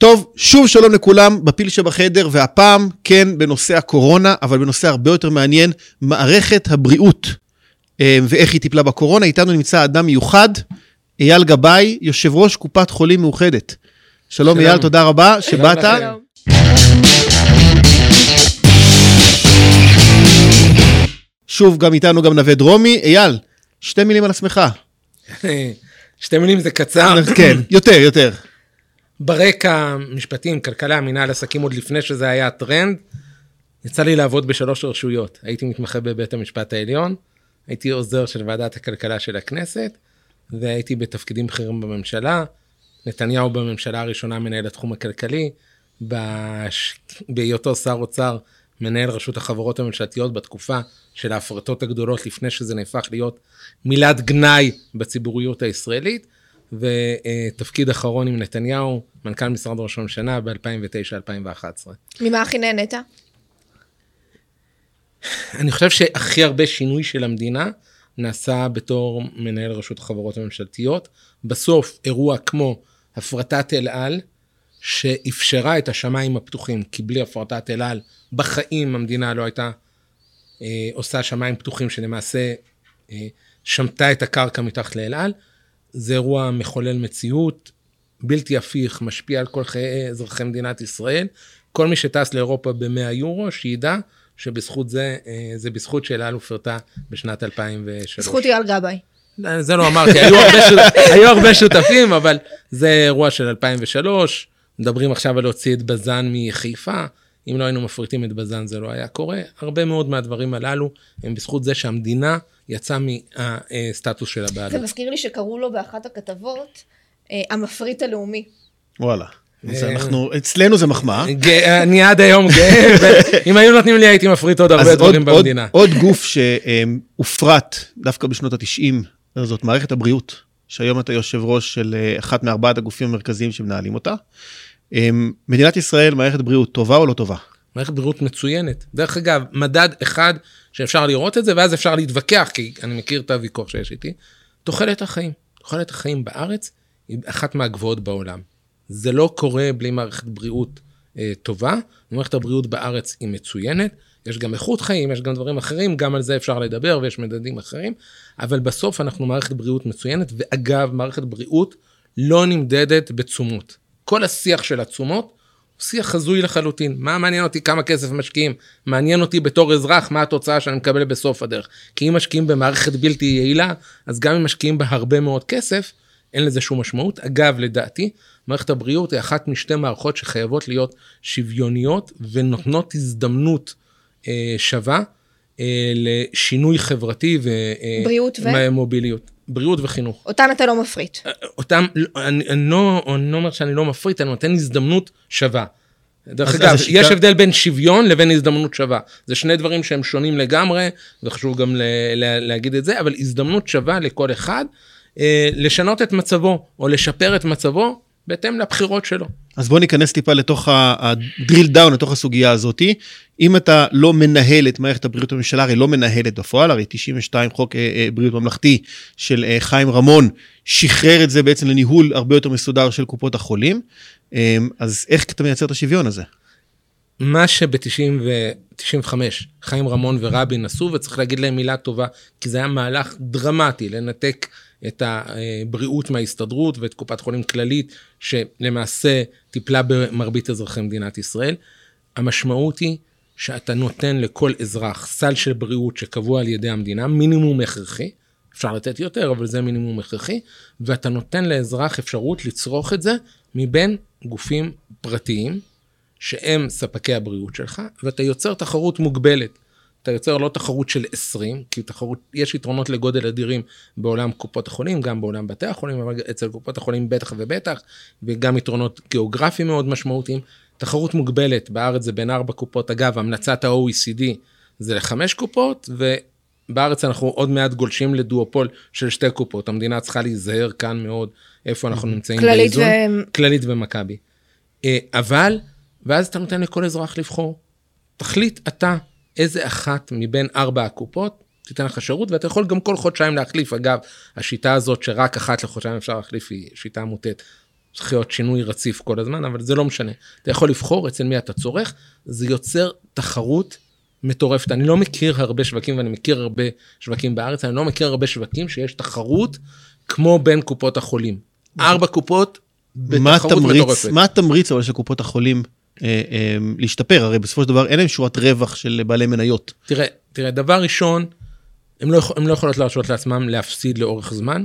טוב, שוב שלום לכולם, בפיל שבחדר, והפעם כן בנושא הקורונה, אבל בנושא הרבה יותר מעניין, מערכת הבריאות אה, ואיך היא טיפלה בקורונה. איתנו נמצא אדם מיוחד, אייל גבאי, יושב ראש קופת חולים מאוחדת. שלום, שלום. אייל, תודה רבה שבאת. שוב, גם איתנו גם נווה דרומי. אייל, שתי מילים על עצמך. שתי מילים זה קצר. כן, יותר, יותר. ברקע, משפטים, כלכלה, מנהל עסקים עוד לפני שזה היה טרנד. יצא לי לעבוד בשלוש רשויות. הייתי מתמחה בבית המשפט העליון, הייתי עוזר של ועדת הכלכלה של הכנסת, והייתי בתפקידים בכירים בממשלה. נתניהו בממשלה הראשונה מנהל התחום הכלכלי, בש... בהיותו שר אוצר מנהל רשות החברות הממשלתיות בתקופה של ההפרטות הגדולות לפני שזה נהפך להיות מילת גנאי בציבוריות הישראלית. ותפקיד אחרון עם נתניהו, מנכ"ל משרד ראש הממשלה ב-2009-2011. ממה הכי נהנית? אני חושב שהכי הרבה שינוי של המדינה נעשה בתור מנהל רשות החברות הממשלתיות. בסוף אירוע כמו הפרטת אל על, שאפשרה את השמיים הפתוחים, כי בלי הפרטת אל על, בחיים המדינה לא הייתה אה, עושה שמיים פתוחים, שלמעשה אה, שמטה את הקרקע מתחת לאל על. זה אירוע מחולל מציאות, בלתי הפיך, משפיע על כל חיי אזרחי מדינת ישראל. כל מי שטס לאירופה ב-100 יורו, שידע שבזכות זה, אה, זה בזכות שאלה על הופרתה בשנת 2003. בזכות אייל גבאי. זה לא אמרתי, היו הרבה, שותפים, היו הרבה שותפים, אבל זה אירוע של 2003, מדברים עכשיו על להוציא את בז"ן מחיפה, אם לא היינו מפריטים את בז"ן זה לא היה קורה. הרבה מאוד מהדברים הללו הם בזכות זה שהמדינה יצאה מהסטטוס של הבעלות. זה מזכיר לי שקראו לו באחת הכתבות, אה, המפריט הלאומי. וואלה. אה, אנחנו, אצלנו זה מחמאה. אני עד היום גאה, ואם היו נותנים לי הייתי מפריט עוד הרבה דברים במדינה. עוד גוף שהופרט דווקא בשנות ה-90, זאת מערכת הבריאות, שהיום אתה יושב ראש של אה, אחת מארבעת הגופים המרכזיים שמנהלים אותה. מדינת ישראל, מערכת בריאות טובה או לא טובה? מערכת בריאות מצוינת. דרך אגב, מדד אחד שאפשר לראות את זה, ואז אפשר להתווכח, כי אני מכיר את הוויכוח שיש איתי, תוחלת החיים. תוחלת החיים בארץ היא אחת מהגבוהות בעולם. זה לא קורה בלי מערכת בריאות אה, טובה. מערכת הבריאות בארץ היא מצוינת. יש גם איכות חיים, יש גם דברים אחרים, גם על זה אפשר לדבר ויש מדדים אחרים, אבל בסוף אנחנו מערכת בריאות מצוינת, ואגב, מערכת בריאות לא נמדדת בתשומות. כל השיח של התשומות שיח הזוי לחלוטין. מה מעניין אותי כמה כסף משקיעים? מעניין אותי בתור אזרח מה התוצאה שאני מקבל בסוף הדרך. כי אם משקיעים במערכת בלתי יעילה, אז גם אם משקיעים בה הרבה מאוד כסף, אין לזה שום משמעות. אגב, לדעתי, מערכת הבריאות היא אחת משתי מערכות שחייבות להיות שוויוניות ונותנות הזדמנות אה, שווה אה, לשינוי חברתי ומוביליות. בריאות וחינוך. אותן אתה לא מפריט. אה, אותם, אני, אני, לא, אני לא אומר שאני לא מפריט, אני נותן הזדמנות שווה. דרך אגב, השיטה... יש הבדל בין שוויון לבין הזדמנות שווה. זה שני דברים שהם שונים לגמרי, וחשוב גם ל, ל, להגיד את זה, אבל הזדמנות שווה לכל אחד, אה, לשנות את מצבו, או לשפר את מצבו, בהתאם לבחירות שלו. אז בוא ניכנס טיפה לתוך ה-drill down, לתוך הסוגיה הזאתי. אם אתה לא מנהל את מערכת הבריאות הממשלה, הרי לא מנהלת בפועל, הרי 92 חוק אה, אה, בריאות ממלכתי של אה, חיים רמון שחרר את זה בעצם לניהול הרבה יותר מסודר של קופות החולים. אז איך אתה מייצר את השוויון הזה? מה שב-95 חיים רמון ורבין עשו, וצריך להגיד להם מילה טובה, כי זה היה מהלך דרמטי לנתק את הבריאות מההסתדרות ואת קופת חולים כללית, שלמעשה טיפלה במרבית אזרחי מדינת ישראל. המשמעות היא שאתה נותן לכל אזרח סל של בריאות שקבוע על ידי המדינה, מינימום הכרחי, אפשר לתת יותר, אבל זה מינימום הכרחי, ואתה נותן לאזרח אפשרות לצרוך את זה מבין גופים פרטיים, שהם ספקי הבריאות שלך, ואתה יוצר תחרות מוגבלת. אתה יוצר לא תחרות של 20, כי תחרות, יש יתרונות לגודל אדירים בעולם קופות החולים, גם בעולם בתי החולים, אבל אצל קופות החולים בטח ובטח, וגם יתרונות גיאוגרפיים מאוד משמעותיים. תחרות מוגבלת, בארץ זה בין 4 קופות, אגב, המלצת ה-OECD זה לחמש קופות, ובארץ אנחנו עוד מעט גולשים לדואופול של שתי קופות. המדינה צריכה להיזהר כאן מאוד איפה אנחנו נמצאים כללית באיזון. ו... כללית ומכבי. אה, אבל, ואז אתה נותן לכל אזרח לבחור. תחליט אתה איזה אחת מבין ארבע הקופות תיתן לך שירות, ואתה יכול גם כל חודשיים להחליף. אגב, השיטה הזאת שרק אחת לחודשיים אפשר להחליף היא שיטה מוטעת. צריך להיות שינוי רציף כל הזמן, אבל זה לא משנה. אתה יכול לבחור אצל מי אתה צורך, זה יוצר תחרות מטורפת. אני לא מכיר הרבה שווקים, ואני מכיר הרבה שווקים בארץ, אני לא מכיר הרבה שווקים שיש תחרות כמו בין קופות החולים. ארבע קופות מה בתחרות התמריץ, מטורפת. מה התמריץ אבל של קופות החולים להשתפר? הרי בסופו של דבר אין להם שורת רווח של בעלי מניות. תראה, תראה, דבר ראשון, הן לא, יכול- הן לא יכולות להרשות לעצמן להפסיד לאורך זמן,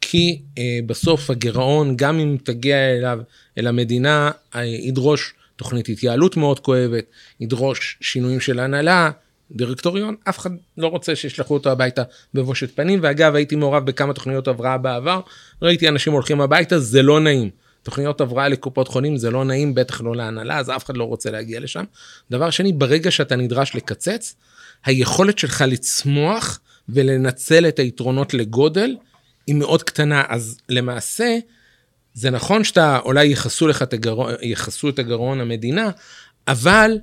כי אה, בסוף הגירעון, גם אם תגיע אליו, אל המדינה, אה, ידרוש תוכנית התייעלות מאוד כואבת, ידרוש שינויים של הנהלה, דירקטוריון, אף אחד לא רוצה שישלחו אותו הביתה בבושת פנים, ואגב, הייתי מעורב בכמה תוכניות הבראה בעבר, ראיתי אנשים הולכים הביתה, זה לא נעים. תוכניות הבראה לקופות חולים זה לא נעים, בטח לא להנהלה, אז אף אחד לא רוצה להגיע לשם. דבר שני, ברגע שאתה נדרש לקצץ, היכולת שלך לצמוח ולנצל את היתרונות לגודל היא מאוד קטנה. אז למעשה, זה נכון שאתה, אולי יכסו לך את הגרעון, יכסו את הגרעון המדינה, אבל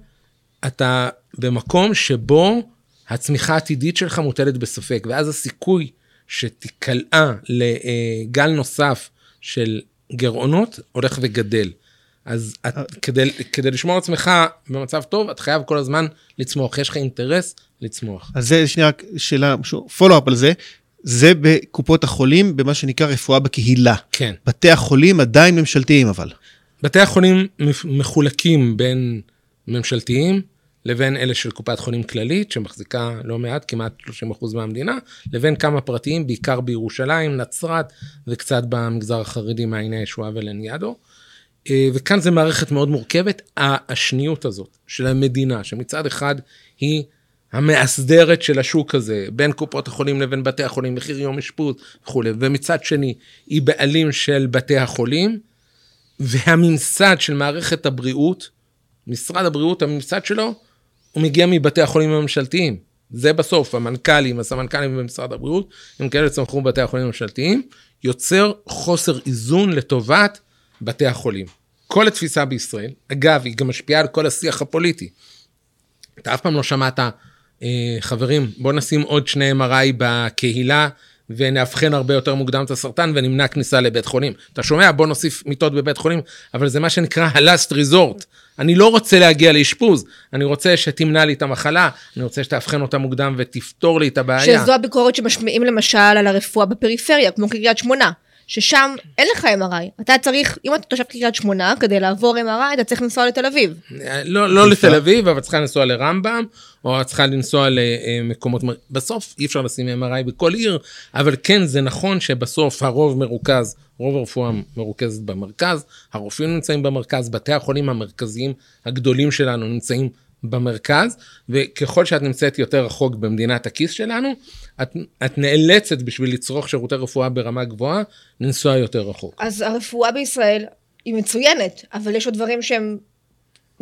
אתה במקום שבו הצמיחה העתידית שלך מוטלת בספק, ואז הסיכוי שתיקלעה לגל נוסף של גירעונות הולך וגדל. אז את, כדי, כדי לשמור על עצמך במצב טוב, אתה חייב כל הזמן לצמוח, יש לך אינטרס לצמוח. אז זה שנייה רק שאלה, פולו-אפ על זה. זה בקופות החולים, במה שנקרא רפואה בקהילה. כן. בתי החולים עדיין ממשלתיים אבל. בתי החולים מח- מחולקים בין ממשלתיים לבין אלה של קופת חולים כללית, שמחזיקה לא מעט, כמעט 30% מהמדינה, לבין כמה פרטיים, בעיקר בירושלים, נצרת וקצת במגזר החרדי מעייני הישועה ולניאדו. אה, וכאן זה מערכת מאוד מורכבת. השניות הזאת של המדינה, שמצד אחד היא המאסדרת של השוק הזה, בין קופות החולים לבין בתי החולים, מחיר יום אשפוז וכולי, ומצד שני היא בעלים של בתי החולים, והממסד של מערכת הבריאות, משרד הבריאות, הממסד שלו, הוא מגיע מבתי החולים הממשלתיים. זה בסוף, המנכ"לים, הסמנכ"לים במשרד הבריאות, הם כאלה צמחו בבתי החולים הממשלתיים, יוצר חוסר איזון לטובת בתי החולים. כל התפיסה בישראל, אגב, היא גם משפיעה על כל השיח הפוליטי. אתה אף פעם לא שמעת, אה, חברים, בוא נשים עוד שני MRI בקהילה ונאבחן הרבה יותר מוקדם את הסרטן ונמנע כניסה לבית חולים. אתה שומע, בוא נוסיף מיטות בבית חולים, אבל זה מה שנקרא ה-last resort. אני לא רוצה להגיע לאשפוז, אני רוצה שתמנע לי את המחלה, אני רוצה שתאבחן אותה מוקדם ותפתור לי את הבעיה. שזו הביקורת שמשמיעים למשל על הרפואה בפריפריה, כמו קריית שמונה, ששם אין לך MRI. אתה צריך, אם אתה תושב קריית שמונה, כדי לעבור MRI, אתה צריך לנסוע לתל אביב. לא, לא לתל אביב, אבל צריכה לנסוע לרמב"ם, או צריכה לנסוע למקומות, מר- בסוף אי אפשר לשים MRI בכל עיר, אבל כן, זה נכון שבסוף הרוב מרוכז, רוב הרפואה מרוכזת במרכז, הרופאים נמצאים במרכז, בתי החולים המרכזיים הגדולים שלנו נמצאים במרכז, וככל שאת נמצאת יותר רחוק במדינת הכיס שלנו, את, את נאלצת בשביל לצרוך שירותי רפואה ברמה גבוהה, לנסוע יותר רחוק. אז הרפואה בישראל היא מצוינת, אבל יש עוד דברים שהם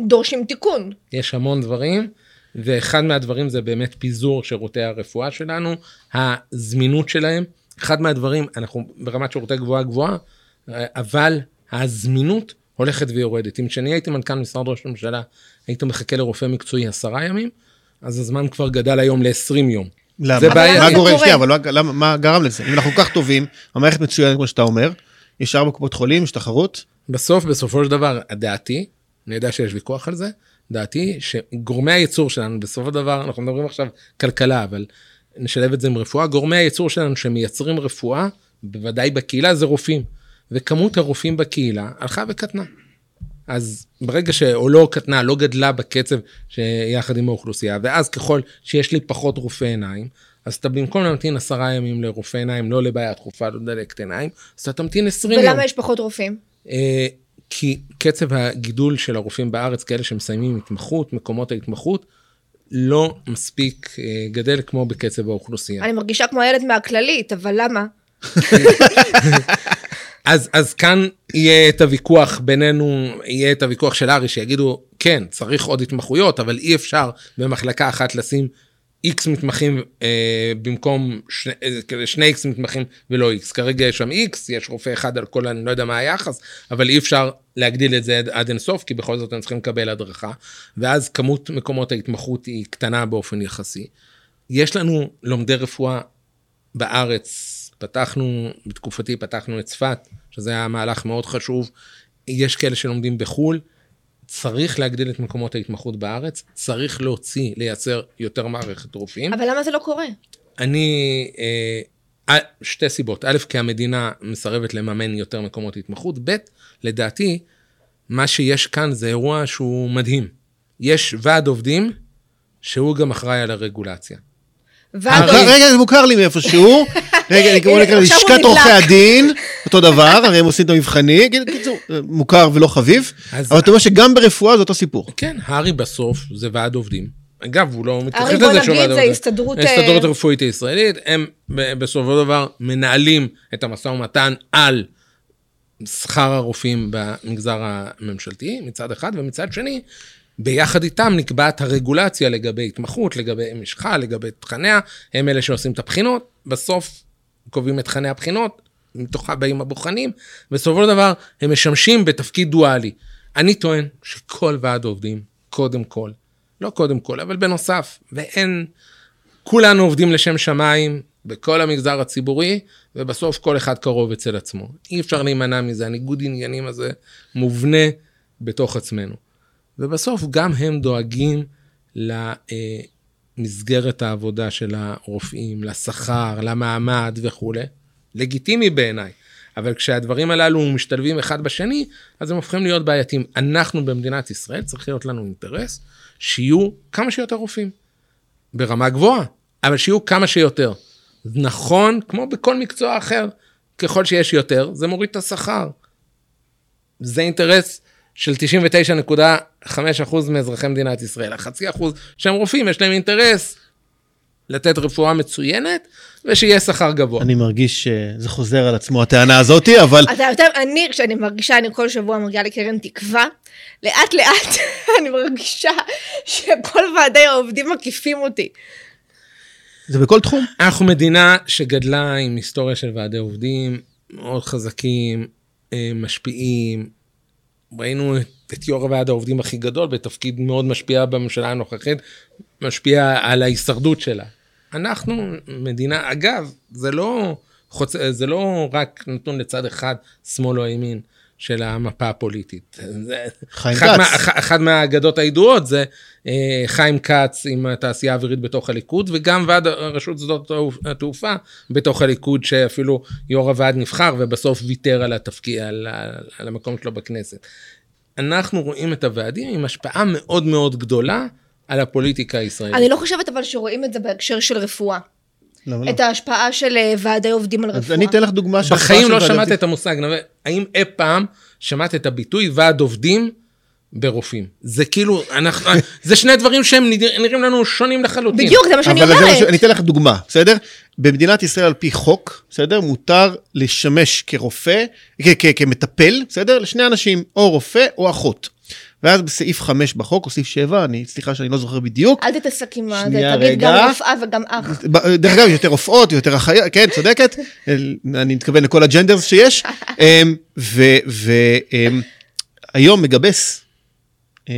דורשים תיקון. יש המון דברים, ואחד מהדברים זה באמת פיזור שירותי הרפואה שלנו, הזמינות שלהם. אחד מהדברים, אנחנו ברמת שירותי גבוהה גבוהה, אבל הזמינות הולכת ויורדת. אם כשאני הייתי מנכ"ל משרד ראש הממשלה, היית מחכה לרופא מקצועי עשרה ימים, אז הזמן כבר גדל היום ל-20 יום. למה? זה בעיה. מה גורם? שנייה, אבל למה- מה גרם לזה? אם אנחנו כל כך טובים, המערכת מצוינת כמו שאתה אומר, יש ארבע קופות חולים, יש תחרות, בסוף, בסופו של דבר, דעתי, אני יודע שיש ויכוח על זה, דעתי שגורמי הייצור שלנו, בסופו של דבר, אנחנו מדברים עכשיו כלכלה, אבל נשלב את זה עם רפואה, גורמי הייצור שלנו שמייצרים רפואה, בוודאי בקהילה, זה רופאים. וכמות הרופאים בקהילה הלכה וקטנה. אז ברגע שאו לא קטנה, לא גדלה בקצב שיחד עם האוכלוסייה, ואז ככל שיש לי פחות רופאי עיניים, אז אתה במקום להמתין עשרה ימים לרופא עיניים, לא לבעיה דחופה, לא דלקת עיניים, אז אתה תמתין 20 יום. ולמה יש פחות רופאים? אה, כי קצב הגידול של הרופאים בארץ, כאלה שמסיימים התמחות, מקומות ההתמחות, לא מספיק אה, גדל כמו בקצב האוכלוסייה. אני מרגישה כמו הילד מהכללית, אבל למה? אז, אז כאן יהיה את הוויכוח בינינו, יהיה את הוויכוח של ארי, שיגידו, כן, צריך עוד התמחויות, אבל אי אפשר במחלקה אחת לשים איקס מתמחים אה, במקום שני, אה, שני איקס מתמחים ולא איקס. כרגע יש שם איקס, יש רופא אחד על כל, אני לא יודע מה היחס, אבל אי אפשר להגדיל את זה עד, עד אינסוף, כי בכל זאת הם צריכים לקבל הדרכה, ואז כמות מקומות ההתמחות היא קטנה באופן יחסי. יש לנו לומדי רפואה בארץ, פתחנו, בתקופתי פתחנו את צפת שזה היה מהלך מאוד חשוב. יש כאלה שלומדים בחו"ל, צריך להגדיל את מקומות ההתמחות בארץ, צריך להוציא, לייצר יותר מערכת רופאים. אבל למה זה לא קורה? אני, אה, שתי סיבות. א', כי המדינה מסרבת לממן יותר מקומות התמחות. ב', לדעתי, מה שיש כאן זה אירוע שהוא מדהים. יש ועד עובדים שהוא גם אחראי על הרגולציה. ועד עובדים- רגע, זה מוכר לי מאיפשהו. רגע, אני בוא נקרא לשכת. עורכי הדין, אותו דבר, הרי הם עושים את המבחני, קיצור, מוכר ולא חביב, אבל אתה אומר שגם ברפואה זה אותו סיפור. כן, הר"י בסוף זה ועד עובדים. אגב, הוא לא מתייחס הר"י, לזה בוא שהוא נגיד, ועד זה עובדים. הסתדרות, ההסתדרות אה, הרפואית הישראלית, הם בסופו של דבר מנהלים את המשא ומתן על שכר הרופאים במגזר הממשלתי מצד אחד, ומצד שני, ביחד איתם נקבעת הרגולציה לגבי התמחות, לגבי משחה, לגבי תכניה, הם אלה שעושים את הבחינות, בסוף קובעים את תכני הבחינות, מתוכה באים הבוחנים, בסופו של דבר הם משמשים בתפקיד דואלי. אני טוען שכל ועד עובדים, קודם כל, לא קודם כל, אבל בנוסף, ואין, כולנו עובדים לשם שמיים בכל המגזר הציבורי, ובסוף כל אחד קרוב אצל עצמו. אי אפשר להימנע מזה, הניגוד עניינים הזה מובנה בתוך עצמנו. ובסוף גם הם דואגים למסגרת העבודה של הרופאים, לשכר, למעמד וכולי. לגיטימי בעיניי. אבל כשהדברים הללו משתלבים אחד בשני, אז הם הופכים להיות בעייתיים. אנחנו במדינת ישראל, צריך להיות לנו אינטרס שיהיו כמה שיותר רופאים. ברמה גבוהה, אבל שיהיו כמה שיותר. נכון, כמו בכל מקצוע אחר, ככל שיש יותר, זה מוריד את השכר. זה אינטרס של 99.5% מאזרחי מדינת ישראל. החצי אחוז שהם רופאים, יש להם אינטרס לתת רפואה מצוינת, ושיהיה שכר גבוה. אני מרגיש שזה חוזר על עצמו הטענה הזאתי, אבל אתה יותר, אני, כשאני מרגישה, אני כל שבוע מגיעה לקרן תקווה, לאט לאט אני מרגישה שכל ועדי העובדים מקיפים אותי. זה בכל תחום. אנחנו מדינה שגדלה עם היסטוריה של ועדי עובדים מאוד חזקים, אה, משפיעים. ראינו את, יו"ר הוועד העובדים הכי גדול בתפקיד מאוד משפיע בממשלה הנוכחית, משפיע על ההישרדות שלה. אנחנו מדינה, אגב, זה לא, חוצ... זה לא רק נתון לצד אחד, שמאל או ימין, של המפה הפוליטית. חיים אחד כץ. מה, אח- אחת מהאגדות הידועות זה אה, חיים כץ עם התעשייה האווירית בתוך הליכוד, וגם ועד רשות שדות התעופה בתוך הליכוד, שאפילו יו"ר הוועד נבחר ובסוף ויתר על התפקיד, על, על, על המקום שלו בכנסת. אנחנו רואים את הוועדים עם השפעה מאוד מאוד גדולה על הפוליטיקה הישראלית. אני לא חושבת אבל שרואים את זה בהקשר של רפואה. למה לא? את ההשפעה של אה, ועדי עובדים על אז רפואה. אני אתן לך דוגמה של בחיים לא שמעת את המושג, נווה, האם אי פעם שמעת את הביטוי ועד עובדים ברופאים? זה כאילו, אנחנו, זה שני דברים שהם נרא- נראים לנו שונים לחלוטין. בדיוק, זה מה שאני אומרת. אני אתן לך דוגמה, בסדר? במדינת ישראל על פי חוק, בסדר? מותר לשמש כרופא, כ- כ- כמטפל, בסדר? לשני אנשים, או רופא או אחות. ואז בסעיף 5 בחוק, או סעיף 7, אני, סליחה שאני לא זוכר בדיוק. אל תתעסק עם זה, תגיד רגע. גם רופאה וגם אח. דרך אגב, יותר רופאות, יותר אחיות, כן, צודקת. אני מתכוון לכל הג'נדרס שיש. והיום מגבס, אמ,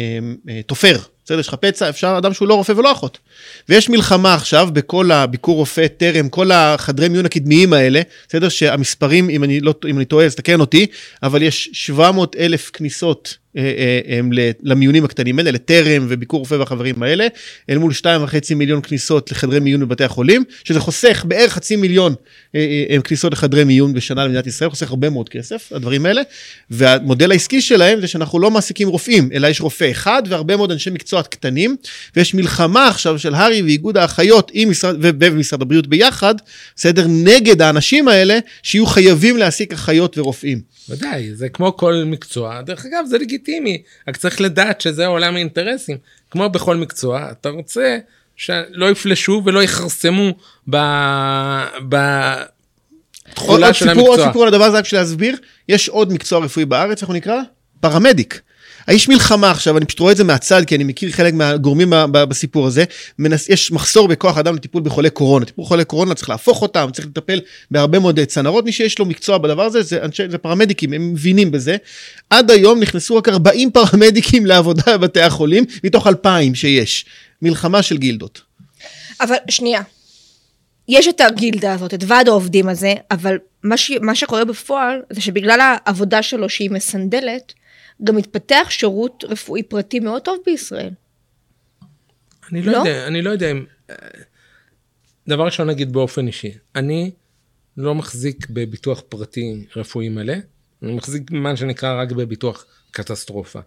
אה, תופר, בסדר, יש לך פצע, אפשר אדם שהוא לא רופא ולא אחות. ויש מלחמה עכשיו בכל הביקור רופא, טרם, כל החדרי מיון הקדמיים האלה, בסדר, שהמספרים, אם אני, לא, אם אני טועה, אז תקן אותי, אבל יש 700 אלף כניסות הם ל- למיונים הקטנים האלה, לטרם וביקור רופא והחברים האלה, אל מול 2.5 מיליון כניסות לחדרי מיון בבתי החולים, שזה חוסך בערך חצי מיליון אה, אה, אה, כניסות לחדרי מיון בשנה למדינת ישראל, חוסך הרבה מאוד כסף, הדברים האלה. והמודל העסקי שלהם זה שאנחנו לא מעסיקים רופאים, אלא יש רופא אחד והרבה מאוד אנשי מקצוע קטנים, ויש מלחמה עכשיו של הר"י ואיגוד האחיות עם ומשרד הבריאות ביחד, בסדר, נגד האנשים האלה, שיהיו חייבים להעסיק אחיות ורופאים. ודאי, זה כמו כל מקצוע, דרך אגב זה לגיטימי, רק צריך לדעת שזה עולם האינטרסים. כמו בכל מקצוע, אתה רוצה שלא יפלשו ולא יכרסמו ב... עוד של סיפור, עוד המקצוע. סיפור על הדבר הזה רק בשביל להסביר, יש עוד מקצוע רפואי בארץ, איך הוא נקרא? פרמדיק. האיש מלחמה עכשיו, אני פשוט רואה את זה מהצד, כי אני מכיר חלק מהגורמים בסיפור הזה. מנס, יש מחסור בכוח אדם לטיפול בחולי קורונה. טיפול בחולי קורונה צריך להפוך אותם, צריך לטפל בהרבה מאוד צנרות. מי שיש לו מקצוע בדבר הזה, זה, אנשי, זה פרמדיקים, הם מבינים בזה. עד היום נכנסו רק 40 פרמדיקים לעבודה בבתי החולים, מתוך 2,000 שיש. מלחמה של גילדות. אבל שנייה, יש את הגילדה הזאת, את ועד העובדים הזה, אבל מה, ש... מה שקורה בפועל זה שבגלל העבודה שלו שהיא מסנדלת, גם מתפתח שירות רפואי פרטי מאוד טוב בישראל. אני לא, לא? יודע, אני לא יודע אם... דבר ראשון נגיד באופן אישי, אני לא מחזיק בביטוח פרטי רפואי מלא, אני מחזיק מה שנקרא רק בביטוח קטסטרופה.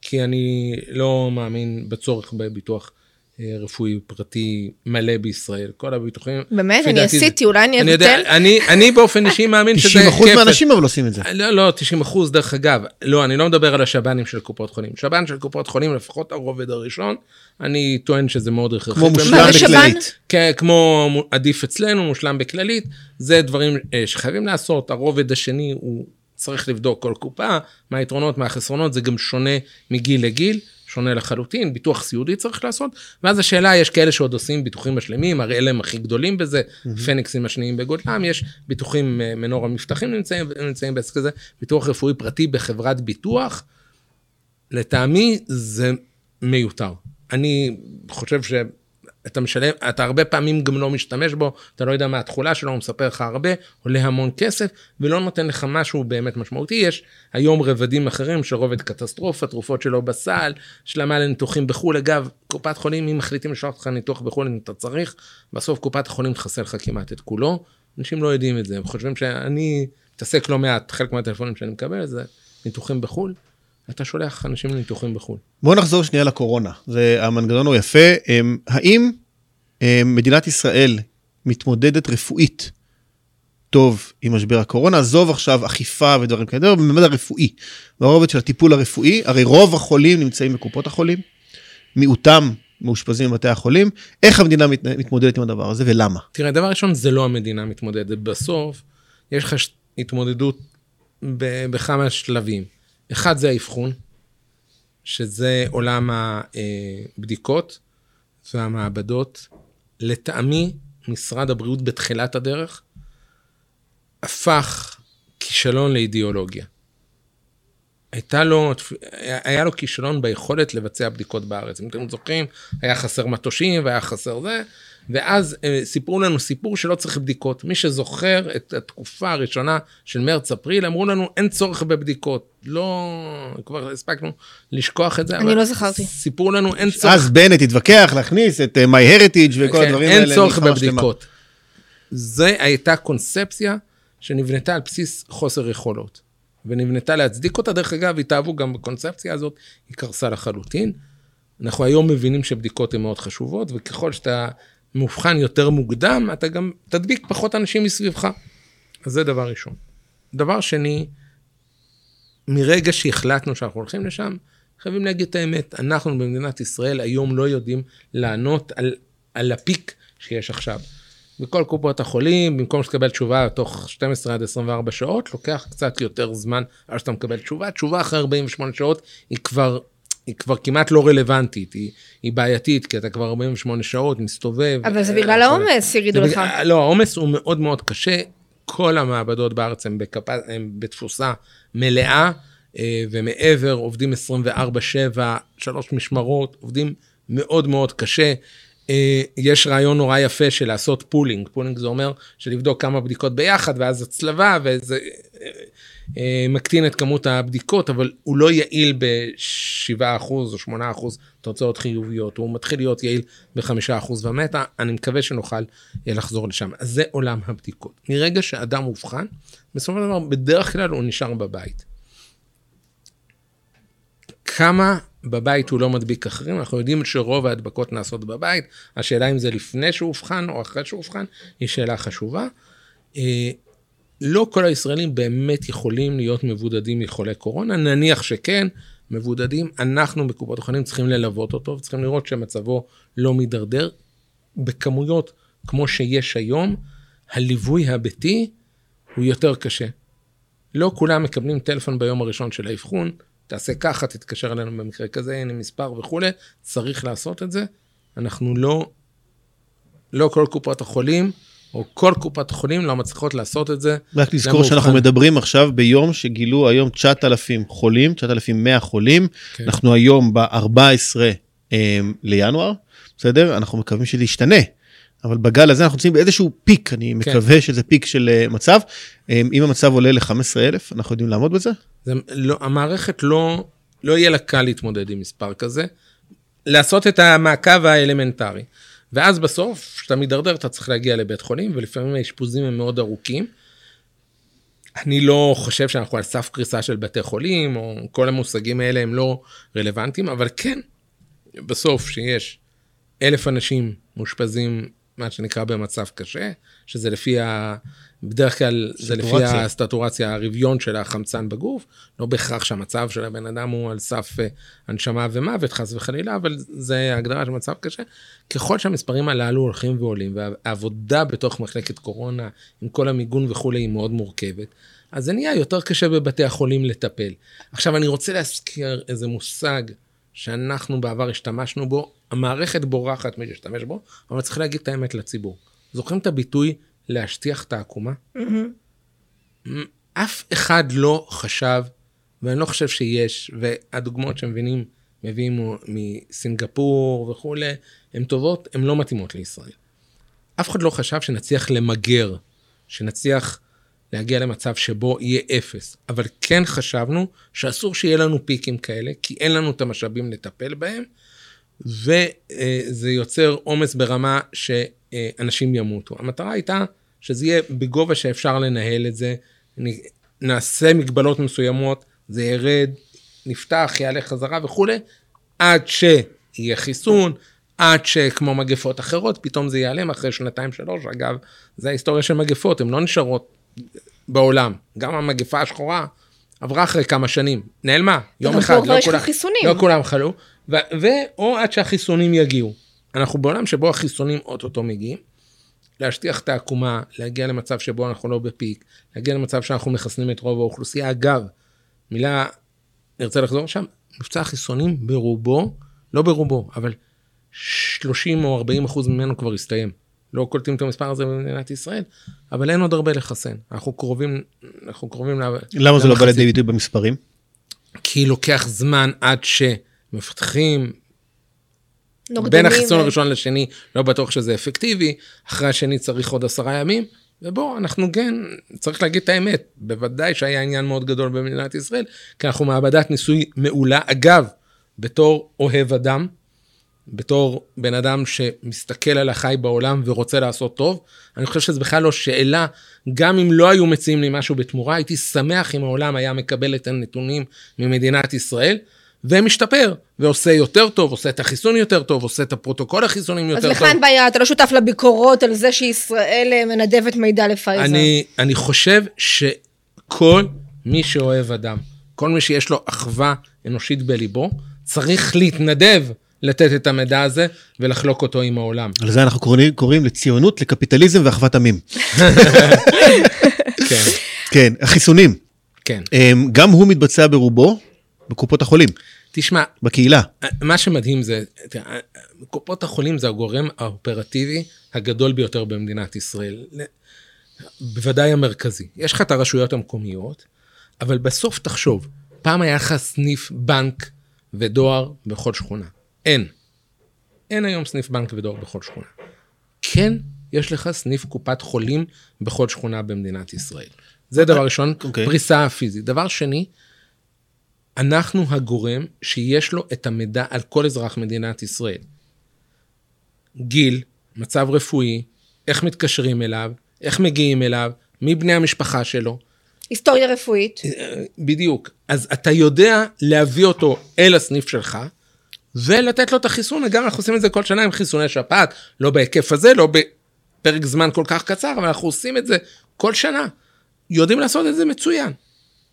כי אני לא מאמין בצורך בביטוח רפואי פרטי מלא בישראל. כל הביטוחים... באמת? אני עשיתי, אולי אני אבטל? אני, אני באופן אישי מאמין שזה 90 אחוז כפל. מהאנשים אבל עושים את זה. לא, לא, 90 אחוז, דרך אגב, לא, אני לא מדבר על השב"נים של קופות חולים. שב"ן של קופות חולים, לפחות הרובד הראשון, אני טוען שזה מאוד הכרחי. כמו מושלם מה זה שב"ן? בכללית. כ- כמו מו- עדיף אצלנו, מושלם בכללית, זה דברים אה, שחייבים לעשות. הרובד השני הוא צריך לבדוק כל קופה, מה היתרונות, מה החסרונות, זה גם שונה מגיל לגיל, שונה לחלוטין, ביטוח סיעודי צריך לעשות, ואז השאלה, יש כאלה שעוד עושים ביטוחים משלימים, הרי אלה הם הכי גדולים בזה, פניקסים השניים בגודלם, יש ביטוחים, אה, מנור המבטחים נמצאים, נמצאים בעסק הזה, ביטוח רפואי פרטי בחברת ביטוח, לטעמי זה מיותר. אני חושב שאתה משלם, אתה הרבה פעמים גם לא משתמש בו, אתה לא יודע מה התכולה שלו, הוא מספר לך הרבה, עולה המון כסף, ולא נותן לך משהו באמת משמעותי. יש היום רבדים אחרים של רובד קטסטרופה, תרופות שלא בסל, השלמה לניתוחים בחו"ל. אגב, קופת חולים, אם מחליטים לשלוח אותך ניתוח בחו"ל, אם אתה צריך, בסוף קופת החולים תחסל לך כמעט את כולו. אנשים לא יודעים את זה, הם חושבים שאני מתעסק לא מעט, חלק מהטלפונים שאני מקבל זה ניתוחים בחו"ל. אתה שולח אנשים לניתוחים בחו"ל. בואו נחזור שנייה לקורונה. זה, המנגנון הוא יפה. אמ, האם אמ, מדינת ישראל מתמודדת רפואית טוב עם משבר הקורונה? עזוב עכשיו אכיפה ודברים כאלה, אבל בממד הרפואי, ברובד של הטיפול הרפואי, הרי רוב החולים נמצאים בקופות החולים, מיעוטם מאושפזים בבתי החולים. איך המדינה מת, מתמודדת עם הדבר הזה ולמה? תראה, דבר ראשון, זה לא המדינה מתמודדת. בסוף, יש לך התמודדות בכמה שלבים. אחד זה האבחון, שזה עולם הבדיקות והמעבדות. לטעמי, משרד הבריאות בתחילת הדרך הפך כישלון לאידיאולוגיה. הייתה לו, היה לו כישלון ביכולת לבצע בדיקות בארץ. אם אתם זוכרים, היה חסר מטושים והיה חסר זה, ואז אה, סיפרו לנו סיפור שלא צריך בדיקות. מי שזוכר את התקופה הראשונה של מרץ-אפריל, אמרו לנו, אין צורך בבדיקות. לא, כבר הספקנו לשכוח את זה. אני אבל לא זכרתי. סיפרו לנו, אין צורך אז בנט התווכח להכניס את אה, MyHeritage וכל כן, הדברים אין האלה. צורך מלחמה שלמה. בבדיקות. זה הייתה קונספציה שנבנתה על בסיס חוסר יכולות. ונבנתה להצדיק אותה, דרך אגב, התאהבו גם בקונספציה הזאת, היא קרסה לחלוטין. אנחנו היום מבינים שבדיקות הן מאוד חשובות, וככל שאתה מאובחן יותר מוקדם, אתה גם תדביק פחות אנשים מסביבך. אז זה דבר ראשון. דבר שני, מרגע שהחלטנו שאנחנו הולכים לשם, חייבים להגיד את האמת, אנחנו במדינת ישראל היום לא יודעים לענות על, על הפיק שיש עכשיו. בכל קופות החולים, במקום שתקבל תשובה תוך 12 עד 24 שעות, לוקח קצת יותר זמן עד שאתה מקבל תשובה. תשובה אחרי 48 שעות היא כבר, היא כבר כמעט לא רלוונטית, היא, היא בעייתית, כי אתה כבר 48 שעות מסתובב. אבל זה אה, בגלל. העומס, יגידו לך. בגלל- לא, העומס הוא מאוד מאוד קשה. כל המעבדות בארץ הן, בקפ... הן בתפוסה מלאה, אה, ומעבר עובדים 24-7, שלוש משמרות, עובדים מאוד מאוד קשה. אה, יש רעיון נורא יפה של לעשות pooling. pooling זה אומר שלבדוק כמה בדיקות ביחד, ואז הצלבה, וזה אה, אה, מקטין את כמות הבדיקות, אבל הוא לא יעיל ב-7% או 8% תוצאות חיוביות, הוא מתחיל להיות יעיל ב-5% ומטה, אני מקווה שנוכל לחזור לשם. אז זה עולם הבדיקות. מרגע שאדם אובחן, בסופו של דבר, בדרך כלל הוא נשאר בבית. כמה בבית הוא לא מדביק אחרים, אנחנו יודעים שרוב ההדבקות נעשות בבית, השאלה אם זה לפני שהוא אובחן או אחרי שהוא אובחן, היא שאלה חשובה. אה, לא כל הישראלים באמת יכולים להיות מבודדים מחולי קורונה, נניח שכן, מבודדים, אנחנו בקופות החולים צריכים ללוות אותו, וצריכים לראות שמצבו לא מידרדר. בכמויות כמו שיש היום, הליווי הביתי הוא יותר קשה. לא כולם מקבלים טלפון ביום הראשון של האבחון, תעשה ככה, תתקשר אלינו במקרה כזה, הנה מספר וכולי, צריך לעשות את זה. אנחנו לא, לא כל קופות החולים, או כל קופת חולים לא מצליחות לעשות את זה. רק לזכור שאנחנו אובחן? מדברים עכשיו ביום שגילו היום 9,000 חולים, 9,100 חולים. כן. אנחנו היום ב-14 לינואר, בסדר? אנחנו מקווים שזה ישתנה. אבל בגל הזה אנחנו נמצאים באיזשהו פיק, אני כן. מקווה שזה פיק של אה, מצב. אה, אם המצב עולה ל-15,000, אנחנו יודעים לעמוד בזה? זה לא, המערכת לא, לא יהיה לה קל להתמודד עם מספר כזה, לעשות את המעקב האלמנטרי. ואז בסוף, כשאתה מידרדר, אתה צריך להגיע לבית חולים, ולפעמים האשפוזים הם מאוד ארוכים. אני לא חושב שאנחנו על סף קריסה של בתי חולים, או כל המושגים האלה הם לא רלוונטיים, אבל כן, בסוף שיש אלף אנשים מאושפזים, מה שנקרא במצב קשה, שזה לפי. בדרך כלל זה לפי סטורציה. הסטטורציה, הרביון של החמצן בגוף, לא בהכרח שהמצב של הבן אדם הוא על סף אה, הנשמה ומוות, חס וחלילה, אבל זה הגדרה של מצב קשה. ככל שהמספרים הללו הולכים ועולים, והעבודה בתוך מחלקת קורונה, עם כל המיגון וכולי, היא מאוד מורכבת, אז זה נהיה יותר קשה בבתי החולים לטפל. עכשיו, אני רוצה להזכיר איזה מושג שאנחנו בעבר השתמשנו בו, המערכת בורחת מלהשתמש בו, אבל צריך להגיד את האמת לציבור. זוכרים את הביטוי להשטיח את העקומה? אף אחד לא חשב, ואני לא חושב שיש, והדוגמאות שמבינים, מביאים מסינגפור וכולי, הן טובות, הן לא מתאימות לישראל. אף אחד לא חשב שנצליח למגר, שנצליח להגיע למצב שבו יהיה אפס, אבל כן חשבנו שאסור שיהיה לנו פיקים כאלה, כי אין לנו את המשאבים לטפל בהם, וזה יוצר עומס ברמה שאנשים ימותו. המטרה הייתה שזה יהיה בגובה שאפשר לנהל את זה, נעשה מגבלות מסוימות, זה ירד, נפתח, יעלה חזרה וכולי, עד שיהיה חיסון, עד שכמו מגפות אחרות, פתאום זה ייעלם אחרי שנתיים שלוש. אגב, זה ההיסטוריה של מגפות, הן לא נשארות בעולם. גם המגפה השחורה עברה אחרי כמה שנים, נעלמה, יום אחד, לא כולם. לא כולם חלו, ו- ואו עד שהחיסונים יגיעו. אנחנו בעולם שבו החיסונים אוטוטו מגיעים. להשטיח את העקומה, להגיע למצב שבו אנחנו לא בפיק, להגיע למצב שאנחנו מחסנים את רוב האוכלוסייה. אגב, מילה, נרצה לחזור שם, מבצע החיסונים ברובו, לא ברובו, אבל 30 או 40 אחוז ממנו כבר הסתיים. לא קולטים את המספר הזה במדינת ישראל, אבל אין עוד הרבה לחסן. אנחנו קרובים, אנחנו קרובים ל... למה זה לא בא. לידי ביטוי במספרים? כי לוקח זמן עד שמפתחים, נוגדנים. בין החיסון ו- הראשון לשני, לא בטוח שזה אפקטיבי, אחרי השני צריך עוד עשרה ימים, ובוא, אנחנו כן, צריך להגיד את האמת, בוודאי שהיה עניין מאוד גדול במדינת ישראל, כי אנחנו מעבדת ניסוי מעולה. אגב, בתור אוהב אדם, בתור בן אדם שמסתכל על החי בעולם ורוצה לעשות טוב, אני חושב שזה בכלל לא שאלה, גם אם לא היו מציעים לי משהו בתמורה, הייתי שמח אם העולם היה מקבל את הנתונים ממדינת ישראל, ומשתפר, ועושה יותר טוב, עושה את החיסון יותר טוב, עושה את הפרוטוקול החיסונים יותר אז טוב. לך אין בעיה, אתה לא שותף לביקורות על זה שישראל אה, מנדבת מידע לפייזר. אני, אני חושב שכל מי שאוהב אדם, כל מי שיש לו אחווה אנושית בליבו, צריך להתנדב לתת את המידע הזה ולחלוק אותו עם העולם. על זה אנחנו קוראים, קוראים לציונות, לקפיטליזם ואחוות עמים. כן, כן, החיסונים, כן. הם, גם הוא מתבצע ברובו בקופות החולים, תשמע, בקהילה. מה שמדהים זה, תראה, קופות החולים זה הגורם האופרטיבי הגדול ביותר במדינת ישראל. בוודאי המרכזי. יש לך את הרשויות המקומיות, אבל בסוף תחשוב, פעם היה לך סניף בנק ודואר בכל שכונה. אין. אין היום סניף בנק ודואר בכל שכונה. כן, יש לך סניף קופת חולים בכל שכונה במדינת ישראל. זה דבר ראשון, אוקיי. פריסה פיזית. דבר שני, אנחנו הגורם שיש לו את המידע על כל אזרח מדינת ישראל. גיל, מצב רפואי, איך מתקשרים אליו, איך מגיעים אליו, מי בני המשפחה שלו. היסטוריה רפואית. בדיוק. אז אתה יודע להביא אותו אל הסניף שלך, ולתת לו את החיסון. אגב, אנחנו עושים את זה כל שנה עם חיסוני שפעת, לא בהיקף הזה, לא בפרק זמן כל כך קצר, אבל אנחנו עושים את זה כל שנה. יודעים לעשות את זה מצוין.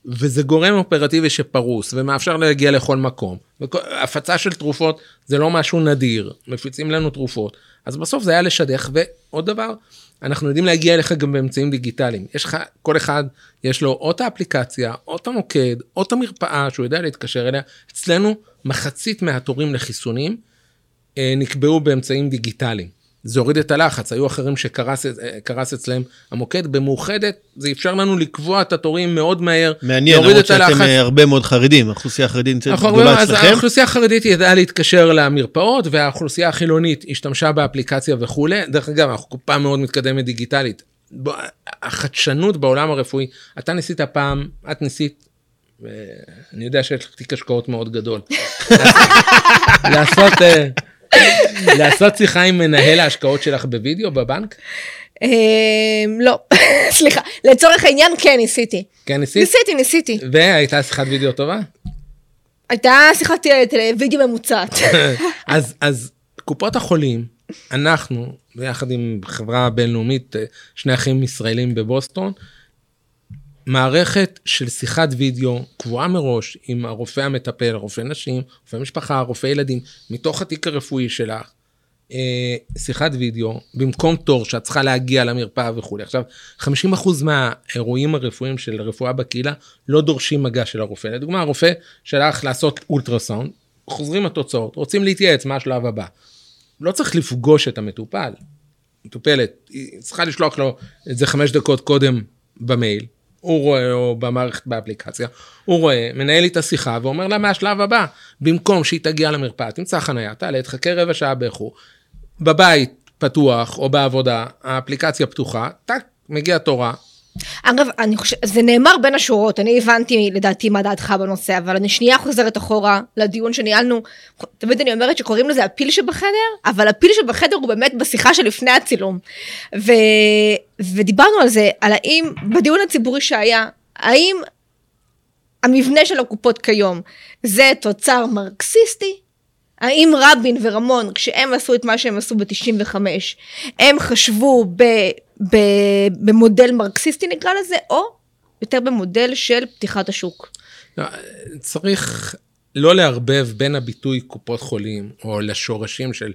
וזה גורם אופרטיבי שפרוס ומאפשר להגיע לכל מקום. הפצה של תרופות זה לא משהו נדיר, מפיצים לנו תרופות. אז בסוף זה היה לשדך, ועוד דבר, אנחנו יודעים להגיע אליך גם באמצעים דיגיטליים. יש לך, כל אחד יש לו או את האפליקציה, או את המוקד, או את המרפאה שהוא יודע להתקשר אליה. אצלנו מחצית מהתורים לחיסונים אה, נקבעו באמצעים דיגיטליים. זה הוריד את הלחץ, היו אחרים שקרס אצלם המוקד, במאוחדת זה אפשר לנו לקבוע את התורים מאוד מהר, מעניין, להוריד למרות את הלחץ. שאתם אה, הרבה מאוד חרדים, האוכלוסייה החרדית נמצאת אנחנו גדולה אצלכם. האוכלוסייה החרדית ידעה להתקשר למרפאות, והאוכלוסייה החילונית השתמשה באפליקציה וכולי. דרך אגב, אנחנו קופה מאוד מתקדמת דיגיטלית. החדשנות בעולם הרפואי, אתה ניסית פעם, את ניסית, ואני יודע שיש לך תיק השקעות מאוד גדול. לעשות, אה, לעשות שיחה עם מנהל ההשקעות שלך בווידאו בבנק? אמ, לא, סליחה, לצורך העניין כן ניסיתי. כן ניסית? ניסיתי, ניסיתי. והייתה שיחת וידאו טובה? הייתה שיחת אה, טלווידאו ממוצעת. אז, אז קופות החולים, אנחנו, ביחד עם חברה בינלאומית, אה, שני אחים ישראלים בבוסטון, מערכת של שיחת וידאו קבועה מראש עם הרופא המטפל, רופא נשים, רופא משפחה, רופא ילדים, מתוך התיק הרפואי שלך, אה, שיחת וידאו, במקום תור שאת צריכה להגיע למרפאה וכולי. עכשיו, 50% מהאירועים הרפואיים של רפואה בקהילה לא דורשים מגע של הרופא. לדוגמה, הרופא שלח לעשות אולטרסאונד, חוזרים התוצאות, רוצים להתייעץ מה השלב הבא. לא צריך לפגוש את המטופל. מטופלת, היא צריכה לשלוח לו את זה חמש דקות קודם במייל, הוא רואה, או במערכת באפליקציה, הוא רואה, מנהל איתה שיחה ואומר לה מה השלב הבא. במקום שהיא תגיע למרפאה, תמצא חניה, תעלה, תחכה רבע שעה באיחור. בבית פתוח או בעבודה, האפליקציה פתוחה, טאק, מגיע תורה. אגב, אני חושבת, זה נאמר בין השורות, אני הבנתי לדעתי מה דעתך בנושא, אבל אני שנייה חוזרת אחורה לדיון שניהלנו. תמיד אני אומרת שקוראים לזה הפיל שבחדר, אבל הפיל שבחדר הוא באמת בשיחה שלפני הצילום. ו... ודיברנו על זה, על האם, בדיון הציבורי שהיה, האם המבנה של הקופות כיום זה תוצר מרקסיסטי? האם רבין ורמון, כשהם עשו את מה שהם עשו ב-95, הם חשבו ב... במודל מרקסיסטי נקרא לזה, או יותר במודל של פתיחת השוק? לא, צריך לא לערבב בין הביטוי קופות חולים, או לשורשים של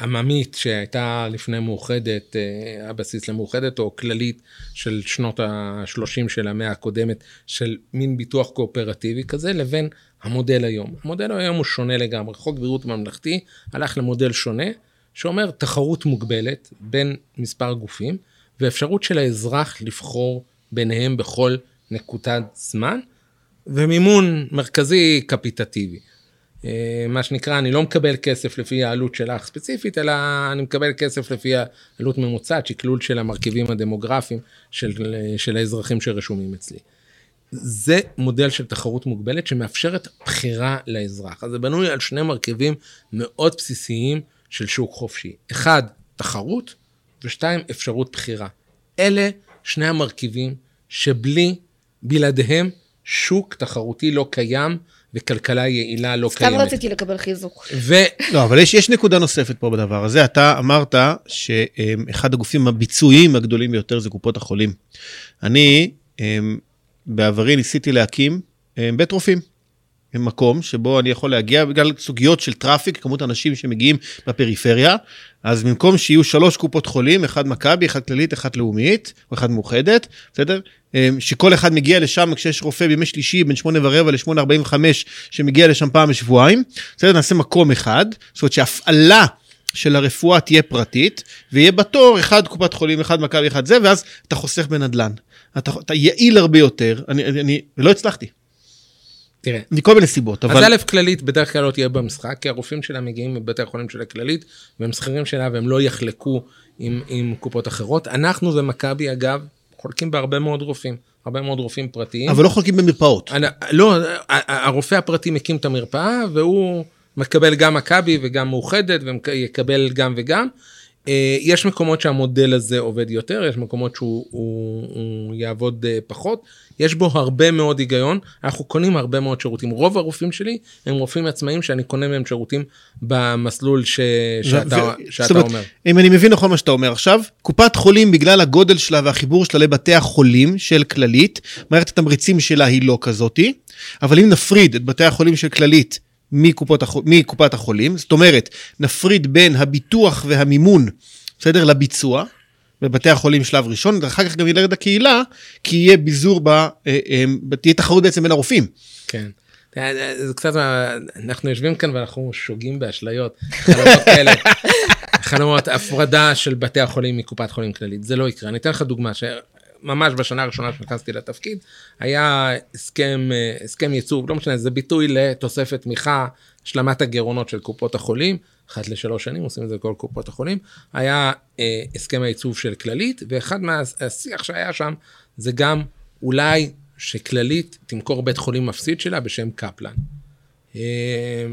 עממית שהייתה לפני מאוחדת, אה, הבסיס למאוחדת, או כללית של שנות ה-30 של המאה הקודמת, של מין ביטוח קואופרטיבי כזה, לבין המודל היום. המודל היום הוא שונה לגמרי. חוק בריאות ממלכתי הלך למודל שונה, שאומר תחרות מוגבלת בין מספר גופים, ואפשרות של האזרח לבחור ביניהם בכל נקודת זמן, ומימון מרכזי קפיטטיבי. אה, מה שנקרא, אני לא מקבל כסף לפי העלות שלך ספציפית, אלא אני מקבל כסף לפי העלות ממוצעת, שקלול של המרכיבים הדמוגרפיים של, של האזרחים שרשומים אצלי. זה מודל של תחרות מוגבלת שמאפשרת בחירה לאזרח. אז זה בנוי על שני מרכיבים מאוד בסיסיים של שוק חופשי. אחד, תחרות, ושתיים, אפשרות בחירה. אלה שני המרכיבים שבלי, בלעדיהם, שוק תחרותי לא קיים וכלכלה יעילה לא סתם קיימת. רציתי לקבל חיזוק. ו... לא, אבל יש, יש נקודה נוספת פה בדבר הזה. אתה אמרת שאחד הגופים הביצועיים הגדולים ביותר זה קופות החולים. אני, אמ, בעבר ניסיתי להקים אמ, בית רופאים. מקום שבו אני יכול להגיע בגלל סוגיות של טראפיק, כמות אנשים שמגיעים בפריפריה, אז במקום שיהיו שלוש קופות חולים, אחד מכבי, אחד כללית, אחד לאומית, או אחד מאוחדת, בסדר? אמ, שכל אחד מגיע לשם כשיש רופא בימי שלישי בין שמונה ורבע לשמונה ארבעים וחמש, שמגיע לשם פעם בשבועיים, בסדר? נעשה מקום אחד, זאת אומרת שהפעלה של הרפואה תהיה פרטית, ויהיה בתור אחד קופת חולים, אחד מכבי, אחד זה, ואז אתה חוסך בנדלן. אתה, אתה יעיל הרבה יותר, אני, אני, אני לא הצלחתי. תראה, מכל מיני סיבות, אבל... אז א', כללית בדרך כלל לא תהיה במשחק, כי הרופאים שלה מגיעים מבתי החולים של הכללית, והם שכירים שלה והם לא יחלקו עם, עם קופות אחרות. אנחנו ומכבי, אגב, חולקים בהרבה מאוד רופאים, הרבה מאוד רופאים פרטיים. אבל לא חולקים במרפאות. אני, לא, הרופא הפרטי מקים את המרפאה, והוא מקבל גם מכבי וגם מאוחדת, ויקבל גם וגם. אה, יש מקומות שהמודל הזה עובד יותר, יש מקומות שהוא הוא, הוא יעבוד אה, פחות, יש בו הרבה מאוד היגיון, אנחנו קונים הרבה מאוד שירותים. רוב הרופאים שלי הם רופאים עצמאיים שאני קונה מהם שירותים במסלול ש... שאתה, ו... שאתה אומרת, אומר. אם אני מבין נכון מה שאתה אומר עכשיו, קופת חולים בגלל הגודל שלה והחיבור שלה לבתי החולים של כללית, מערכת התמריצים שלה היא לא כזאתי, אבל אם נפריד את בתי החולים של כללית מקופות. מקופת החולים, זאת אומרת, נפריד בין הביטוח והמימון, בסדר? לביצוע, בבתי החולים שלב ראשון, ואחר כך גם ילד הקהילה, כי יהיה ביזור, ב... אה, אה, תהיה תחרות בעצם בין הרופאים. כן. זה קצת, אנחנו יושבים כאן ואנחנו שוגים באשליות, חלומות כאלה. חלומות הפרדה של בתי החולים מקופת חולים כללית, זה לא יקרה. אני אתן לך דוגמה, שממש בשנה הראשונה שנכנסתי לתפקיד, היה הסכם, אה, הסכם ייצוב, לא משנה, זה ביטוי לתוספת תמיכה, השלמת הגירעונות של קופות החולים, אחת לשלוש שנים, עושים את זה לכל קופות החולים, היה אה, הסכם הייצוב של כללית, ואחד מהשיח שהיה שם, זה גם אולי שכללית תמכור בית חולים מפסיד שלה בשם קפלן. אה,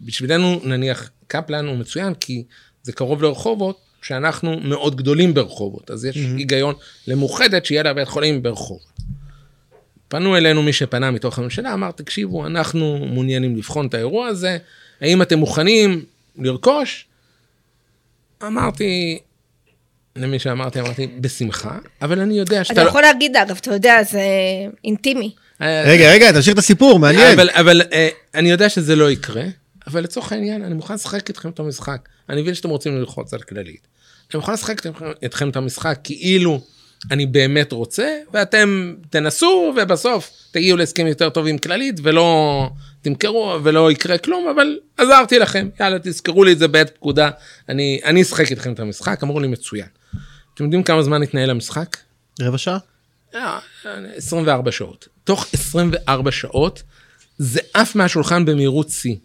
בשבילנו נניח קפלן הוא מצוין כי זה קרוב לרחובות, שאנחנו מאוד גדולים ברחובות, אז יש mm-hmm. היגיון למאוחדת שיהיה לה בית חולים ברחובות. פנו אלינו מי שפנה מתוך הממשלה, אמר, תקשיבו, אנחנו מעוניינים לבחון את האירוע הזה, האם אתם מוכנים לרכוש? אמרתי, למי שאמרתי, אמרתי, בשמחה, אבל אני יודע שאתה... אתה יכול להגיד, אגב, אתה יודע, זה אינטימי. רגע, רגע, תמשיך את הסיפור, מעניין. אבל, אבל אה, אני יודע שזה לא יקרה, אבל לצורך העניין, אני מוכן לשחק איתכם את המשחק. אני מבין שאתם רוצים ללחוץ על כללית. אני מוכן לשחק איתכם את המשחק כאילו אני באמת רוצה, ואתם תנסו, ובסוף תגיעו להסכם יותר טוב עם כללית, ולא תמכרו, ולא יקרה כלום, אבל עזרתי לכם. יאללה, תזכרו לי את זה בעת פקודה. אני, אני אשחק איתכם את המשחק, אמרו לי מצוין. אתם יודעים כמה זמן התנהל המשחק? רבע שעה? 24 שעות. תוך 24 שעות זה עף מהשולחן במהירות שיא.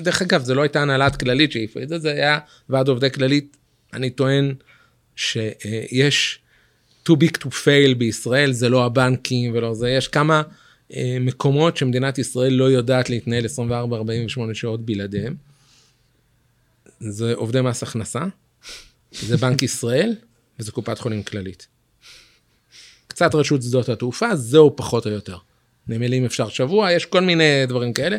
דרך אגב, זה לא הייתה הנהלת כללית שהעיפה את זה, זה היה ועד עובדי כללית. אני טוען שיש too big to fail בישראל, זה לא הבנקים ולא זה, יש כמה אה, מקומות שמדינת ישראל לא יודעת להתנהל 24-48 שעות בלעדיהם. זה עובדי מס הכנסה, זה בנק ישראל וזה קופת חולים כללית. קצת רשות שדות התעופה, זהו פחות או יותר. נמלים אפשר שבוע, יש כל מיני דברים כאלה,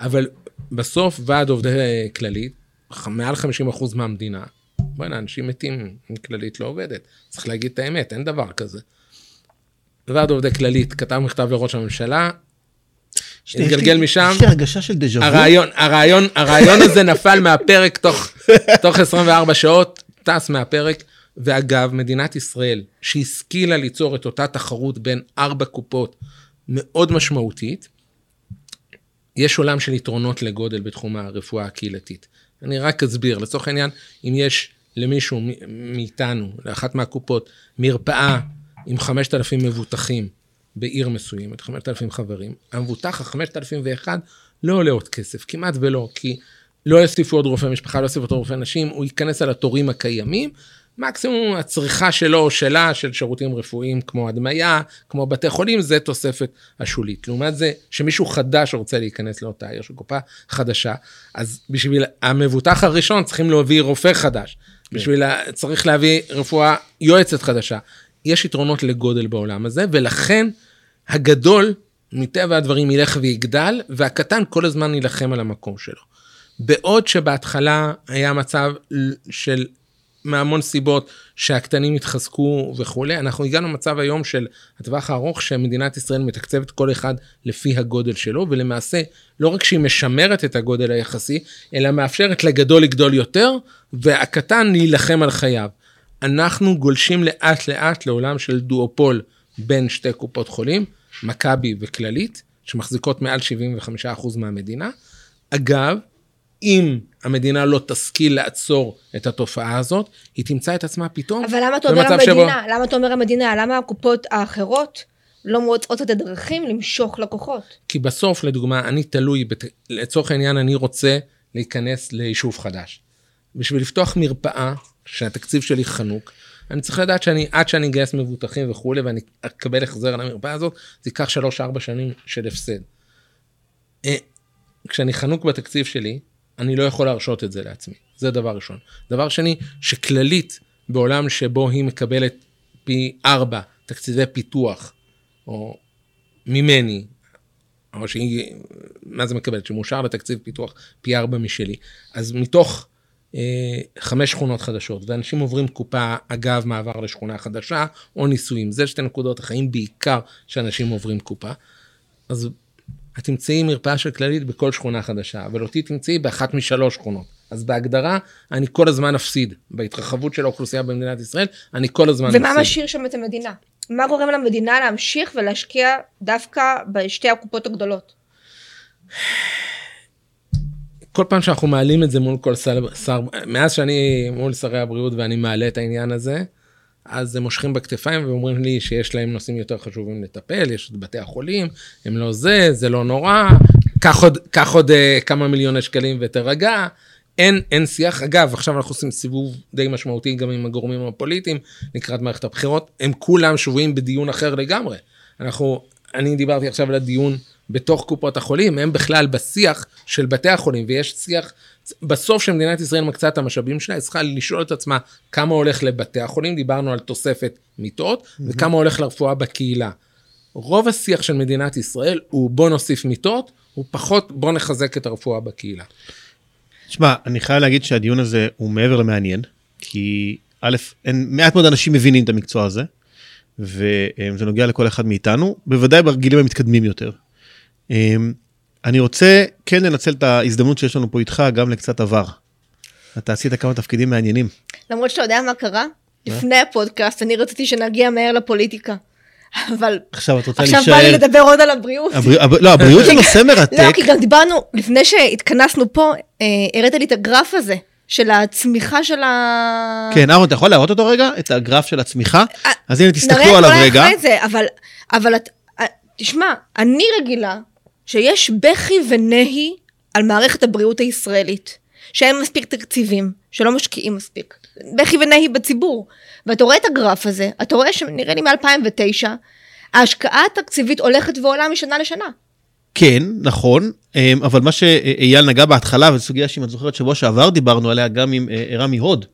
אבל בסוף ועד עובדי כללית, מעל 50% מהמדינה, בוא'נה, אנשים מתים אם כללית לא עובדת. צריך להגיד את האמת, אין דבר כזה. ועד עובדי כללית כתב מכתב לראש הממשלה, התגלגל משם. יש לי הרגשה של דז'ה וו. הרעיון, הרעיון, הרעיון הזה נפל מהפרק תוך, תוך 24 שעות, טס מהפרק. ואגב, מדינת ישראל, שהשכילה ליצור את אותה תחרות בין ארבע קופות מאוד משמעותית, יש עולם של יתרונות לגודל בתחום הרפואה הקהילתית. אני רק אסביר, לצורך העניין, אם יש למישהו מאיתנו, לאחת מהקופות, מרפאה עם 5,000 מבוטחים בעיר מסוימת, 5,000 חברים, המבוטח ה-5,001 לא עולה עוד כסף, כמעט ולא, כי לא יוסיפו עוד רופא משפחה, לא יוסיפו עוד רופא נשים, הוא ייכנס על התורים הקיימים, מקסימום הצריכה שלו או שלה של שירותים רפואיים כמו הדמיה, כמו בתי חולים, זה תוספת השולית. לעומת זה, שמישהו חדש רוצה להיכנס לאותה עיר של קופה חדשה, אז בשביל המבוטח הראשון צריכים להביא רופא חדש. בשביל, צריך להביא רפואה יועצת חדשה. יש יתרונות לגודל בעולם הזה, ולכן הגדול, מטבע הדברים, ילך ויגדל, והקטן כל הזמן יילחם על המקום שלו. בעוד שבהתחלה היה מצב של מהמון סיבות שהקטנים התחזקו וכולי, אנחנו הגענו למצב היום של הטווח הארוך שמדינת ישראל מתקצבת כל אחד לפי הגודל שלו, ולמעשה לא רק שהיא משמרת את הגודל היחסי, אלא מאפשרת לגדול לגדול יותר, והקטן להילחם על חייו. אנחנו גולשים לאט לאט לעולם של דואופול בין שתי קופות חולים, מכבי וכללית, שמחזיקות מעל 75% מהמדינה. אגב, אם המדינה לא תשכיל לעצור את התופעה הזאת, היא תמצא את עצמה פתאום אבל למה אתה אומר המדינה? שבו... למה אתה אומר המדינה? למה הקופות האחרות לא מוצאות את הדרכים למשוך לקוחות? כי בסוף, לדוגמה, אני תלוי, בת... לצורך העניין, אני רוצה להיכנס ליישוב חדש. בשביל לפתוח מרפאה, שהתקציב שלי חנוק, אני צריך לדעת שאני, עד שאני אגייס מבוטחים וכולי, ואני אקבל החזר על המרפאה הזאת, זה ייקח 3-4 שנים של הפסד. אה, כשאני חנוק בתקציב שלי, אני לא יכול להרשות את זה לעצמי. זה דבר ראשון. דבר שני, שכללית בעולם שבו היא מקבלת פי ארבע תקציבי פיתוח, או ממני, או שהיא, מה זה מקבלת? שמאושר לתקציב פיתוח פי ארבע משלי. אז מתוך אה, חמש שכונות חדשות, ואנשים עוברים תקופה אגב מעבר לשכונה חדשה, או נישואים. זה שתי נקודות החיים בעיקר שאנשים עוברים תקופה. אז את תמצאי מרפאה של כללית בכל שכונה חדשה, אבל אותי תמצאי באחת משלוש שכונות. אז בהגדרה, אני כל הזמן אפסיד. בהתרחבות של האוכלוסייה במדינת ישראל, אני כל הזמן ומה אפסיד. ומה משאיר שם את המדינה? מה גורם למדינה להמשיך ולהשקיע דווקא בשתי הקופות הגדולות? כל פעם שאנחנו מעלים את זה מול כל שר, שר מאז שאני מול שרי הבריאות ואני מעלה את העניין הזה, אז הם מושכים בכתפיים ואומרים לי שיש להם נושאים יותר חשובים לטפל, יש את בתי החולים, הם לא זה, זה לא נורא, קח עוד, קח עוד uh, כמה מיליוני שקלים ותרגע. אין, אין שיח. אגב, עכשיו אנחנו עושים סיבוב די משמעותי גם עם הגורמים הפוליטיים לקראת מערכת הבחירות. הם כולם שבויים בדיון אחר לגמרי. אנחנו, אני דיברתי עכשיו על הדיון בתוך קופות החולים, הם בכלל בשיח של בתי החולים, ויש שיח, בסוף שמדינת ישראל מקצה את המשאבים שלה, היא צריכה לשאול את עצמה כמה הולך לבתי החולים, דיברנו על תוספת מיטות, mm-hmm. וכמה הולך לרפואה בקהילה. רוב השיח של מדינת ישראל הוא בוא נוסיף מיטות, הוא פחות בוא נחזק את הרפואה בקהילה. תשמע, אני חייב להגיד שהדיון הזה הוא מעבר למעניין, כי א', אין, מעט מאוד אנשים מבינים את המקצוע הזה, וזה נוגע לכל אחד מאיתנו, בוודאי בגילים המתקדמים יותר. אני רוצה כן לנצל את ההזדמנות שיש לנו פה איתך גם לקצת עבר. אתה עשית כמה תפקידים מעניינים. למרות שאתה יודע מה קרה? לפני הפודקאסט אני רציתי שנגיע מהר לפוליטיקה. אבל עכשיו את רוצה להישאר... עכשיו בא לי לדבר עוד על הבריאות. הבר... לא, הבריאות זה נושא מרתק. לא, כי גם דיברנו, לפני שהתכנסנו פה, אה, הראת לי את הגרף הזה. של הצמיחה של ה... כן, אהרון, אתה יכול להראות אותו רגע? את הגרף של הצמיחה? אה, אז הנה, תסתכלו עליו רגע. נראה זה, אבל, אבל את, אה, תשמע, אני רגילה שיש בכי ונהי על מערכת הבריאות הישראלית, שאין מספיק תקציבים, שלא משקיעים מספיק. בכי ונהי בציבור. ואתה רואה את הגרף הזה, אתה רואה שנראה לי מ-2009, ההשקעה התקציבית הולכת ועולה משנה לשנה. כן, נכון, אמ, אבל מה שאייל נגע בהתחלה, וזו סוגיה שאם את זוכרת שבוע שעבר דיברנו עליה גם עם אה, רמי הוד,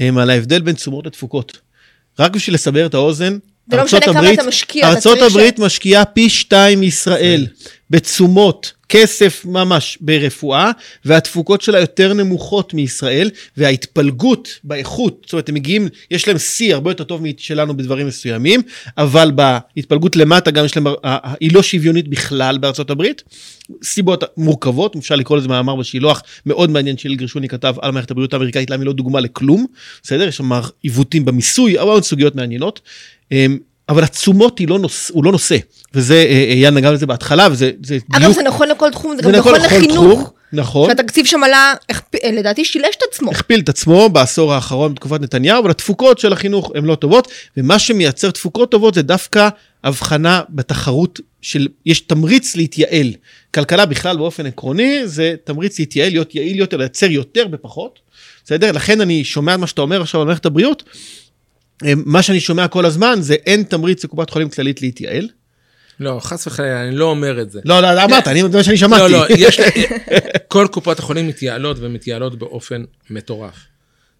אמ, על ההבדל בין תשומות לתפוקות. רק בשביל לסבר את האוזן, זה לא משנה כמה אתה משקיע, ארצות הברית ש... משקיעה פי שתיים מישראל בתשומות, כסף ממש ברפואה, והתפוקות שלה יותר נמוכות מישראל, וההתפלגות באיכות, זאת אומרת, הם מגיעים, יש להם שיא הרבה יותר טוב משלנו בדברים מסוימים, אבל בהתפלגות למטה גם יש להם, היא לא שוויונית בכלל בארצות הברית. סיבות מורכבות, אפשר לקרוא לזה מאמר בשילוח מאוד מעניין שאיל גרשוני כתב על מערכת הבריאות האמריקאית, למה היא לא דוגמה לכלום, בסדר? יש שם עיוותים במיסוי, אבל סוגיות מעניינות. אמ, אבל התשומות לא נוס, הוא לא נושא, וזה, אה, אה, אייל נגע בזה בהתחלה, וזה זה אגב, בדיוק... זה נכון לכל תחום, זה, זה גם נכון, נכון לחינוך. תחום, נכון. שהתקציב שם עלה, אה, לדעתי שילש את עצמו. הכפיל את עצמו בעשור האחרון בתקופת נתניהו, אבל התפוקות של החינוך הן לא טובות, ומה שמייצר תפוקות טובות זה דווקא הבחנה בתחרות של, יש תמריץ להתייעל. כלכלה בכלל באופן עקרוני זה תמריץ להתייעל, להיות יעיל יותר, לייצר יותר בפחות, בסדר? לכן אני שומע מה שאתה אומר עכשיו על מערכת הבריאות, מה שאני שומע כל הזמן זה אין תמריץ לקופת חולים כללית להתייעל. לא, חס וחלילה, אני לא אומר את זה. לא, לא, אמרת, אני יודע שאני שמעתי. לא, לא, יש, כל קופות החולים מתייעלות ומתייעלות באופן מטורף.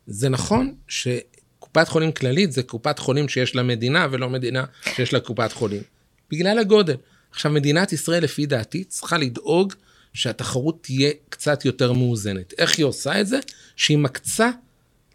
זה נכון שקופת חולים כללית זה קופת חולים שיש לה מדינה ולא מדינה שיש לה קופת חולים. בגלל הגודל. עכשיו, מדינת ישראל, לפי דעתי, צריכה לדאוג שהתחרות תהיה קצת יותר מאוזנת. איך היא עושה את זה? שהיא מקצה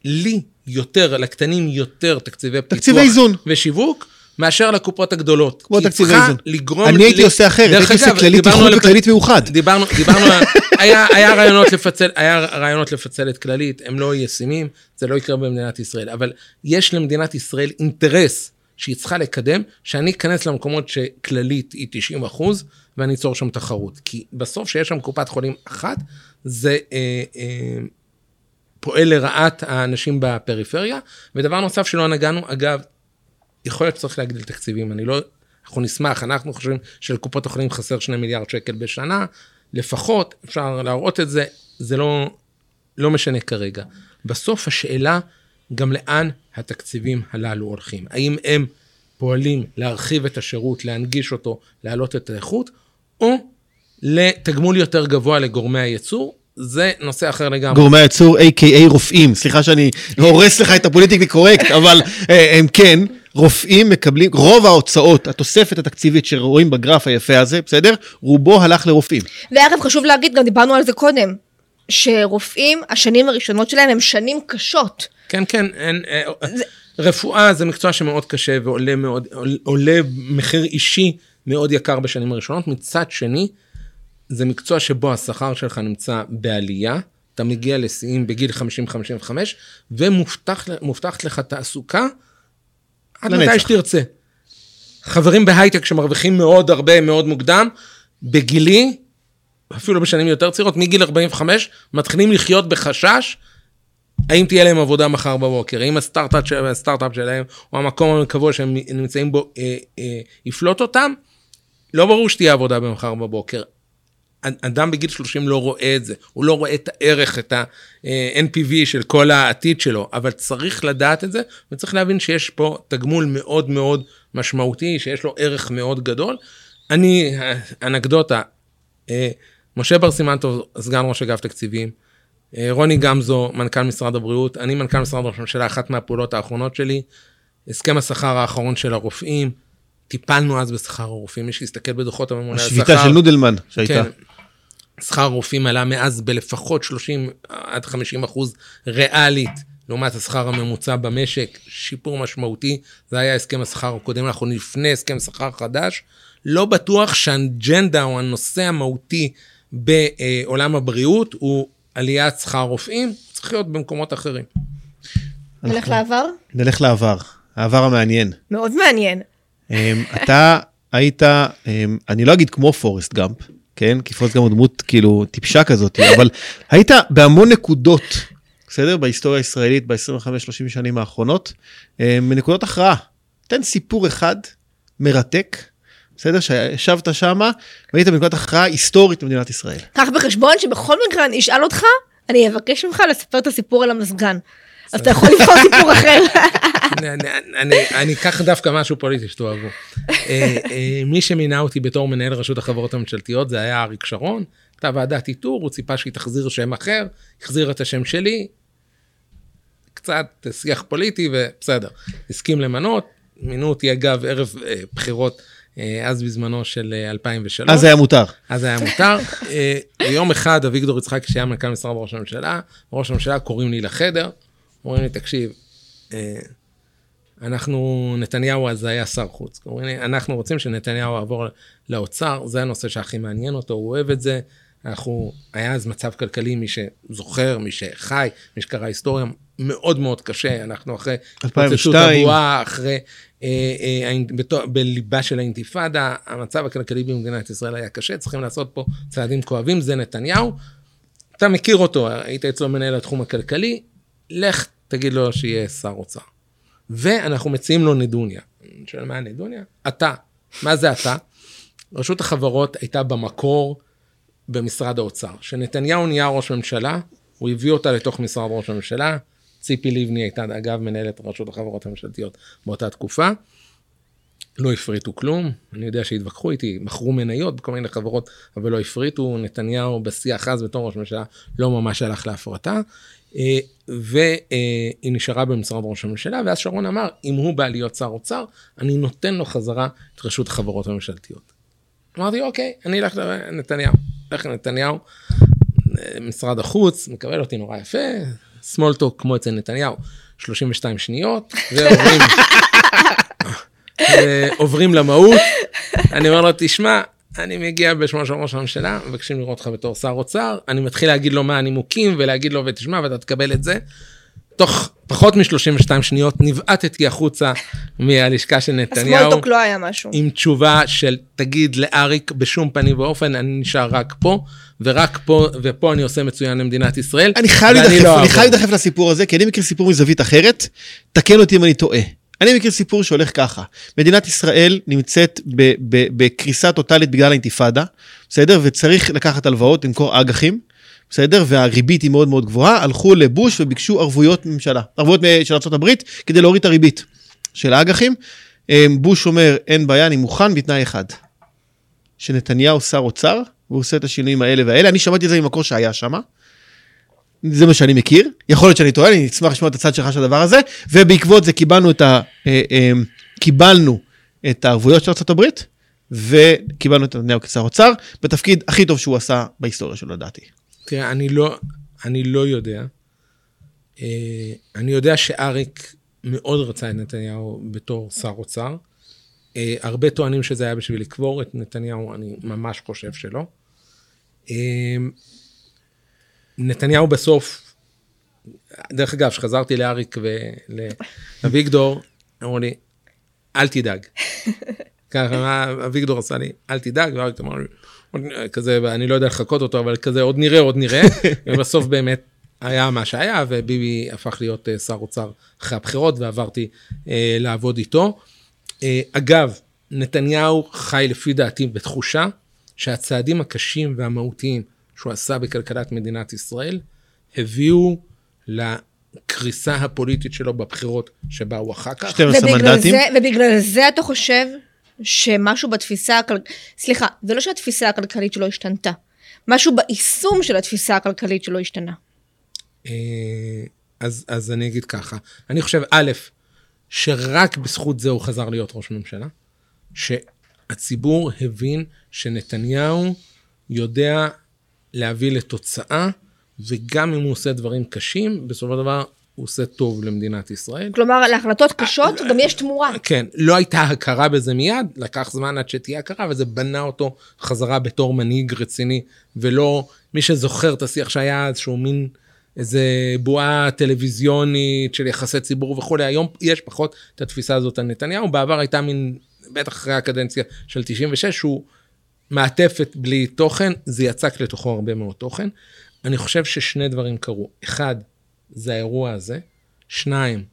לי יותר, לקטנים יותר תקציבי פיתוח. תקציבי איזון. ושיווק, מאשר לקופות הגדולות. כמו תקציבי איזון. לגרום... אני הייתי עושה אחרת, הייתי עושה כללית תיכון וכללית מאוחד. דיברנו, דיברנו, היה, היה, רעיונות לפצל, היה רעיונות לפצל את כללית, הם לא ישימים, זה לא יקרה במדינת ישראל. אבל יש למדינת ישראל אינטרס שהיא צריכה לקדם, שאני אכנס למקומות שכללית היא 90 אחוז, ואני אצור שם תחרות. כי בסוף שיש שם קופת חולים אחת, זה... אה, אה, פועל לרעת האנשים בפריפריה. ודבר נוסף שלא נגענו, אגב, יכול להיות שצריך להגדיל תקציבים, אני לא, אנחנו נשמח, אנחנו חושבים שלקופות החולים חסר שני מיליארד שקל בשנה, לפחות, אפשר להראות את זה, זה לא, לא משנה כרגע. בסוף השאלה, גם לאן התקציבים הללו הולכים. האם הם פועלים להרחיב את השירות, להנגיש אותו, להעלות את האיכות, או לתגמול יותר גבוה לגורמי הייצור, זה נושא אחר לגמרי. גורמי הייצור, a.k.a רופאים, סליחה שאני הורס לך את הפוליטיקלי קורקט, אבל אה, הם כן, רופאים מקבלים, רוב ההוצאות, התוספת התקציבית שרואים בגרף היפה הזה, בסדר? רובו הלך לרופאים. ואגב, חשוב להגיד, גם דיברנו על זה קודם, שרופאים, השנים הראשונות שלהם הם שנים קשות. כן, כן, אין, אה, זה... רפואה זה מקצוע שמאוד קשה ועולה מאוד, עולה מחיר אישי מאוד יקר בשנים הראשונות. מצד שני, זה מקצוע שבו השכר שלך נמצא בעלייה, אתה מגיע לשיאים בגיל 50-55, ומובטחת לך תעסוקה עד מתי שתרצה. חברים בהייטק שמרוויחים מאוד הרבה, מאוד מוקדם, בגילי, אפילו בשנים יותר צעירות, מגיל 45, מתחילים לחיות בחשש האם תהיה להם עבודה מחר בבוקר, האם הסטארט-אפ, של, הסטארט-אפ שלהם, או המקום הקבוע שהם נמצאים בו, אה, אה, יפלוט אותם, לא ברור שתהיה עבודה במחר בבוקר. אדם בגיל 30 לא רואה את זה, הוא לא רואה את הערך, את ה-NPV של כל העתיד שלו, אבל צריך לדעת את זה, וצריך להבין שיש פה תגמול מאוד מאוד משמעותי, שיש לו ערך מאוד גדול. אני, אנקדוטה, אה, משה בר סימנטוב, סגן ראש אגף תקציבים, אה, רוני גמזו, מנכ"ל משרד הבריאות, אני מנכ"ל משרד ראש הממשלה, אחת מהפעולות האחרונות שלי, הסכם השכר האחרון של הרופאים, טיפלנו אז בשכר הרופאים, מי שיסתכל בדוחות הממונה על השכר. השביתה של נודלמן שהייתה. כן, שכר הרופאים עלה מאז בלפחות 30 עד 50 אחוז ריאלית, לעומת השכר הממוצע במשק, שיפור משמעותי, זה היה הסכם השכר הקודם, אנחנו לפני הסכם שכר חדש. לא בטוח שהאג'נדה או הנושא המהותי בעולם הבריאות הוא עליית שכר רופאים, צריך להיות במקומות אחרים. נלך לעבר? נלך לעבר, העבר המעניין. מאוד מעניין. אמ, אתה היית, אמ, אני לא אגיד כמו פורסט גאמפ, כן? כי פורסט גאמפ הוא דמות כאילו טיפשה כזאת, אבל היית בהמון נקודות, בסדר? בהיסטוריה הישראלית ב-25-30 שנים האחרונות, אמ, בנקודות הכרעה. תן סיפור אחד מרתק בסדר? שישבת שם והיית בנקודת הכרעה היסטורית במדינת ישראל. קח בחשבון שבכל מקרה אני אשאל אותך, אני אבקש ממך לספר את הסיפור על המזגן. אז אתה יכול לבחור סיפור אחר. אני אקח דווקא משהו פוליטי שתאהבו. אה, אה, מי שמינה אותי בתור מנהל רשות החברות הממשלתיות זה היה אריק שרון, הייתה ועדת איתור, הוא ציפה שהיא תחזיר שם אחר, החזיר את השם שלי, קצת שיח פוליטי ובסדר. הסכים למנות, מינו אותי אגב ערב אה, בחירות אז בזמנו של 2003. אה, אז היה מותר. אז היה מותר. יום אחד אביגדור יצחקי, שהיה מנכ"ל משרד ראש הממשלה, ראש הממשלה קוראים לי לחדר, אומרים לי, תקשיב, אנחנו, נתניהו אז היה שר חוץ. אנחנו רוצים שנתניהו יעבור לאוצר, זה הנושא שהכי מעניין אותו, הוא אוהב את זה. אנחנו, היה אז מצב כלכלי, מי שזוכר, מי שחי, מי שקרא היסטוריה, מאוד מאוד קשה, אנחנו אחרי 2002, אחרי אה, אה, בליבה של האינתיפאדה, המצב הכלכלי במדינת ישראל היה קשה, צריכים לעשות פה צעדים כואבים, זה נתניהו. אתה מכיר אותו, היית אצלו מנהל התחום הכלכלי, לך תגיד לו שיהיה שר אוצר. ואנחנו מציעים לו נדוניה. אני שואל מה הנדוניה? אתה. מה זה אתה? רשות החברות הייתה במקור במשרד האוצר. כשנתניהו נהיה ראש ממשלה, הוא הביא אותה לתוך משרד ראש הממשלה, ציפי לבני הייתה, אגב, מנהלת רשות החברות הממשלתיות באותה תקופה. לא הפריטו כלום, אני יודע שהתווכחו איתי, מכרו מניות בכל מיני חברות, אבל לא הפריטו, נתניהו בשיח אז בתור ראש ממשלה לא ממש הלך להפרטה, אה, והיא נשארה במשרד ראש הממשלה, ואז שרון אמר, אם הוא בא להיות שר אוצר, אני נותן לו חזרה את רשות החברות הממשלתיות. אמרתי, אוקיי, אני אלך לנתניהו, אלך לנתניהו, משרד החוץ, מקבל אותי נורא יפה, סמולטוק כמו אצל נתניהו, 32 שניות, ועוברים עוברים למהות. אני אומר לו, תשמע, אני מגיע בשמו של ראש הממשלה, מבקשים לראות אותך בתור שר אוצר, אני מתחיל להגיד לו מה הנימוקים ולהגיד לו, ותשמע, ואתה תקבל את זה. תוך פחות מ-32 שניות נבעטתי החוצה מהלשכה של נתניהו. הסמולטוק לא היה משהו. עם תשובה של תגיד לאריק בשום פנים ואופן, אני נשאר רק פה, ורק פה, ופה אני עושה מצוין למדינת ישראל. אני חייב להידחף, לא לסיפור הזה, כי אני מכיר סיפור מזווית אחרת, תקן אותי אם אני טועה. אני מכיר סיפור שהולך ככה, מדינת ישראל נמצאת בקריסה טוטאלית בגלל האינתיפאדה, בסדר? וצריך לקחת הלוואות, למכור אג"חים. בסדר? והריבית היא מאוד מאוד גבוהה, הלכו לבוש וביקשו ערבויות ממשלה, ערבויות של ארה"ב כדי להוריד את הריבית של האג"חים. אמ, בוש אומר, אין בעיה, אני מוכן בתנאי אחד, שנתניהו שר אוצר, והוא עושה את השינויים האלה והאלה, אני שמעתי את זה ממקור שהיה שם. זה מה שאני מכיר, יכול להיות שאני טועה, אני אשמח לשמוע את הצד שלך של הדבר הזה, ובעקבות זה קיבלנו את, ה, אה, אמ, קיבלנו את הערבויות של ארה"ב, וקיבלנו את נתניהו כשר אוצר, בתפקיד הכי טוב שהוא עשה בהיסטוריה שלו, לדעתי. תראה, אני לא, אני לא יודע. אה, אני יודע שאריק מאוד רצה את נתניהו בתור שר אוצר. אה, הרבה טוענים שזה היה בשביל לקבור את נתניהו, אני ממש חושב שלא. אה, נתניהו בסוף, דרך אגב, כשחזרתי לאריק ולאביגדור, אמרו לי, אל תדאג. ככה, אביגדור עשה לי, אל תדאג, ואריק אמר לי, כזה, ואני לא יודע לחקות אותו, אבל כזה, עוד נראה, עוד נראה, ובסוף באמת היה מה שהיה, וביבי הפך להיות אה, שר אוצר אחרי הבחירות, ועברתי אה, לעבוד איתו. אה, אגב, נתניהו חי לפי דעתי בתחושה שהצעדים הקשים והמהותיים שהוא עשה בכלכלת מדינת ישראל, הביאו לקריסה הפוליטית שלו בבחירות שבאו אחר כך. 12 ובגלל מנדטים. זה, ובגלל זה אתה חושב שמשהו בתפיסה הכלכלית, סליחה, זה לא שהתפיסה הכלכלית שלו השתנתה, משהו ביישום של התפיסה הכלכלית שלו השתנה. אה, אז, אז אני אגיד ככה, אני חושב, א', שרק בזכות זה הוא חזר להיות ראש ממשלה, שהציבור הבין שנתניהו יודע להביא לתוצאה, וגם אם הוא עושה דברים קשים, בסופו של דבר הוא עושה טוב למדינת ישראל. כלומר, להחלטות קשות גם יש תמורה. כן, לא הייתה הכרה בזה מיד, לקח זמן עד שתהיה הכרה, וזה בנה אותו חזרה בתור מנהיג רציני, ולא, מי שזוכר את השיח שהיה אז, שהוא מין איזה בועה טלוויזיונית של יחסי ציבור וכולי, היום יש פחות את התפיסה הזאת על נתניהו, בעבר הייתה מין, בטח אחרי הקדנציה של 96, שהוא מעטפת בלי תוכן, זה יצק לתוכו הרבה מאוד תוכן. אני חושב ששני דברים קרו, אחד, זה האירוע הזה, שניים,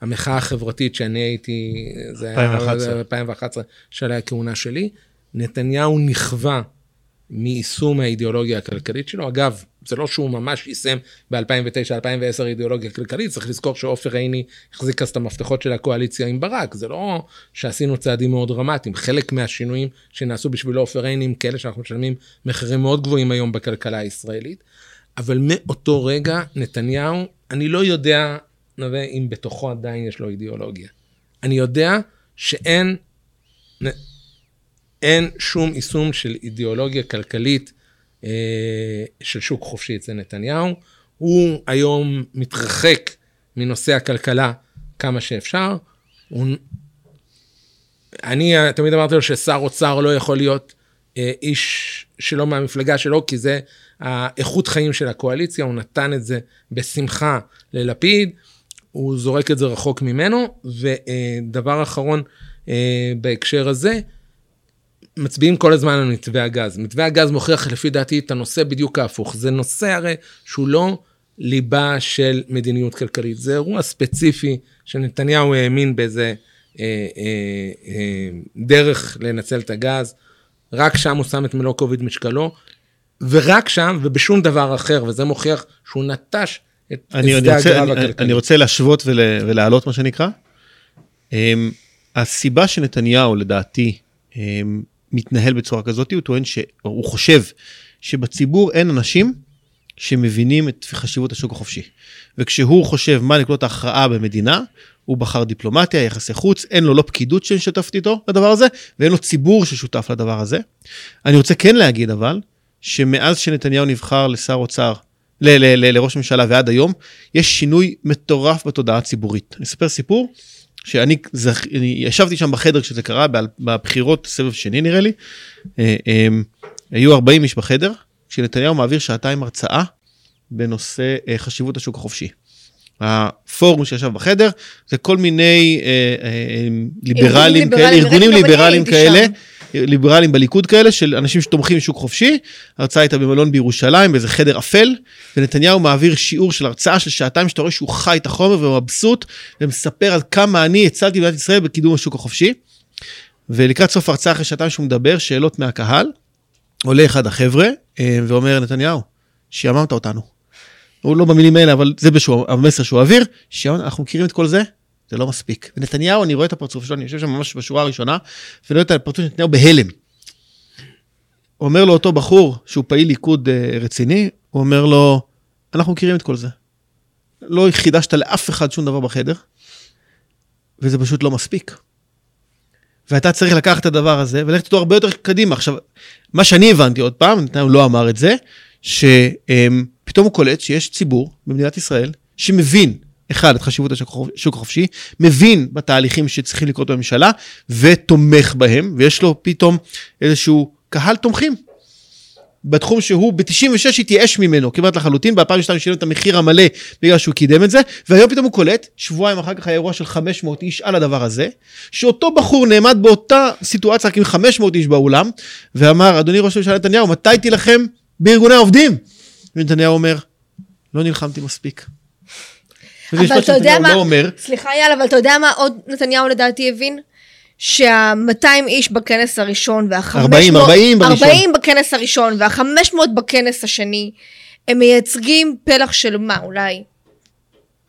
המחאה החברתית שאני הייתי, זה היה 2011. 2011 של הכהונה שלי, נתניהו נכווה מיישום האידיאולוגיה הכלכלית שלו. אגב, זה לא שהוא ממש יישם ב-2009-2010 אידיאולוגיה כלכלית, צריך לזכור שעופר עיני החזיק אז את המפתחות של הקואליציה עם ברק, זה לא שעשינו צעדים מאוד דרמטיים, חלק מהשינויים שנעשו בשביל עופר עיני הם כאלה שאנחנו משלמים מחירים מאוד גבוהים היום בכלכלה הישראלית, אבל מאותו רגע נתניהו, אני לא יודע, נווה, אם בתוכו עדיין יש לו אידיאולוגיה. אני יודע שאין אין שום יישום של אידיאולוגיה כלכלית של שוק חופשי אצל נתניהו. הוא היום מתרחק מנושא הכלכלה כמה שאפשר. הוא... אני אה, תמיד אמרתי לו ששר אוצר לא יכול להיות אה, איש שלא מהמפלגה שלו, כי זה האיכות חיים של הקואליציה, הוא נתן את זה בשמחה ללפיד, הוא זורק את זה רחוק ממנו, ודבר אחרון אה, בהקשר הזה, מצביעים כל הזמן על מתווה הגז. מתווה הגז מוכיח לפי דעתי את הנושא בדיוק ההפוך. זה נושא הרי שהוא לא ליבה של מדיניות כלכלית, זה אירוע ספציפי שנתניהו האמין באיזה אה, אה, אה, דרך לנצל את הגז, רק שם הוא שם את מלוא כובד משקלו, ורק שם ובשום דבר אחר, וזה מוכיח שהוא נטש את אני, שדה אני, הכלכלי. אני רוצה להשוות ול, ולהעלות מה שנקרא. Um, הסיבה שנתניהו לדעתי um, מתנהל בצורה כזאת, הוא טוען שהוא חושב שבציבור אין אנשים שמבינים את חשיבות השוק החופשי. וכשהוא חושב מה נקודות ההכרעה במדינה, הוא בחר דיפלומטיה, יחסי חוץ, אין לו לא פקידות שמשתפת איתו לדבר הזה, ואין לו ציבור ששותף לדבר הזה. אני רוצה כן להגיד אבל, שמאז שנתניהו נבחר לשר אוצר, ל- ל- ל- לראש ממשלה ועד היום, יש שינוי מטורף בתודעה הציבורית. אני אספר סיפור, שאני זכ... ישבתי שם בחדר כשזה קרה, בבחירות סבב שני נראה לי, אה, אה, היו 40 איש בחדר, כשנתניהו מעביר שעתיים הרצאה בנושא אה, חשיבות השוק החופשי. הפורום שישב בחדר זה כל מיני אה, אה, ליברלים ליברליים, כאלה, ארגונים ליברליים הייתי כאלה, שם. ליברלים בליכוד כאלה, של אנשים שתומכים בשוק חופשי. ההרצאה הייתה במלון בירושלים, באיזה חדר אפל, ונתניהו מעביר שיעור של הרצאה של שעתיים, שאתה רואה שהוא חי את החומר ומבסוט, ומספר על כמה אני הצלתי במדינת ישראל בקידום השוק החופשי. ולקראת סוף ההרצאה, אחרי שעתיים שהוא מדבר, שאלות מהקהל, עולה אחד החבר'ה אה, ואומר, נתניהו, שיממת אותנו. הוא לא במילים האלה, אבל זה בשוע, המסר שהוא העביר, שיממת, אנחנו מכירים את כל זה, זה לא מספיק. ונתניהו, אני רואה את הפרצוף שלו, אני יושב שם ממש בשורה הראשונה, ואני רואה את הפרצוף של נתניהו בהלם. אומר לו אותו בחור, שהוא פעיל ליכוד אה, רציני, הוא אומר לו, אנחנו מכירים את כל זה. לא חידשת לאף אחד שום דבר בחדר, וזה פשוט לא מספיק. ואתה צריך לקחת את הדבר הזה וללכת איתו הרבה יותר קדימה. עכשיו, מה שאני הבנתי עוד פעם, נתניהו לא אמר את זה, שפתאום הוא קולט שיש ציבור במדינת ישראל שמבין, אחד, את חשיבות השוק החופ- השוק החופשי, מבין בתהליכים שצריכים לקרות בממשלה ותומך בהם, ויש לו פתאום איזשהו קהל תומכים. בתחום שהוא ב-96 התייאש ממנו כמעט לחלוטין, ב-2002 שילם את המחיר המלא בגלל שהוא קידם את זה, והיום פתאום הוא קולט, שבועיים אחר כך היה אירוע של 500 איש על הדבר הזה, שאותו בחור נעמד באותה סיטואציה רק עם 500 איש באולם, ואמר, אדוני ראש הממשלה נתניהו, מתי תילחם בארגוני העובדים? ונתניהו אומר, לא נלחמתי מספיק. אבל אתה יודע מה, לא אומר, סליחה יאללה, אבל אתה יודע מה עוד נתניהו לדעתי הבין? שה-200 איש בכנס הראשון וה-500... 40, 40 בראשון. 40 בכנס הראשון וה-500 בכנס השני, הם מייצגים פלח של מה, אולי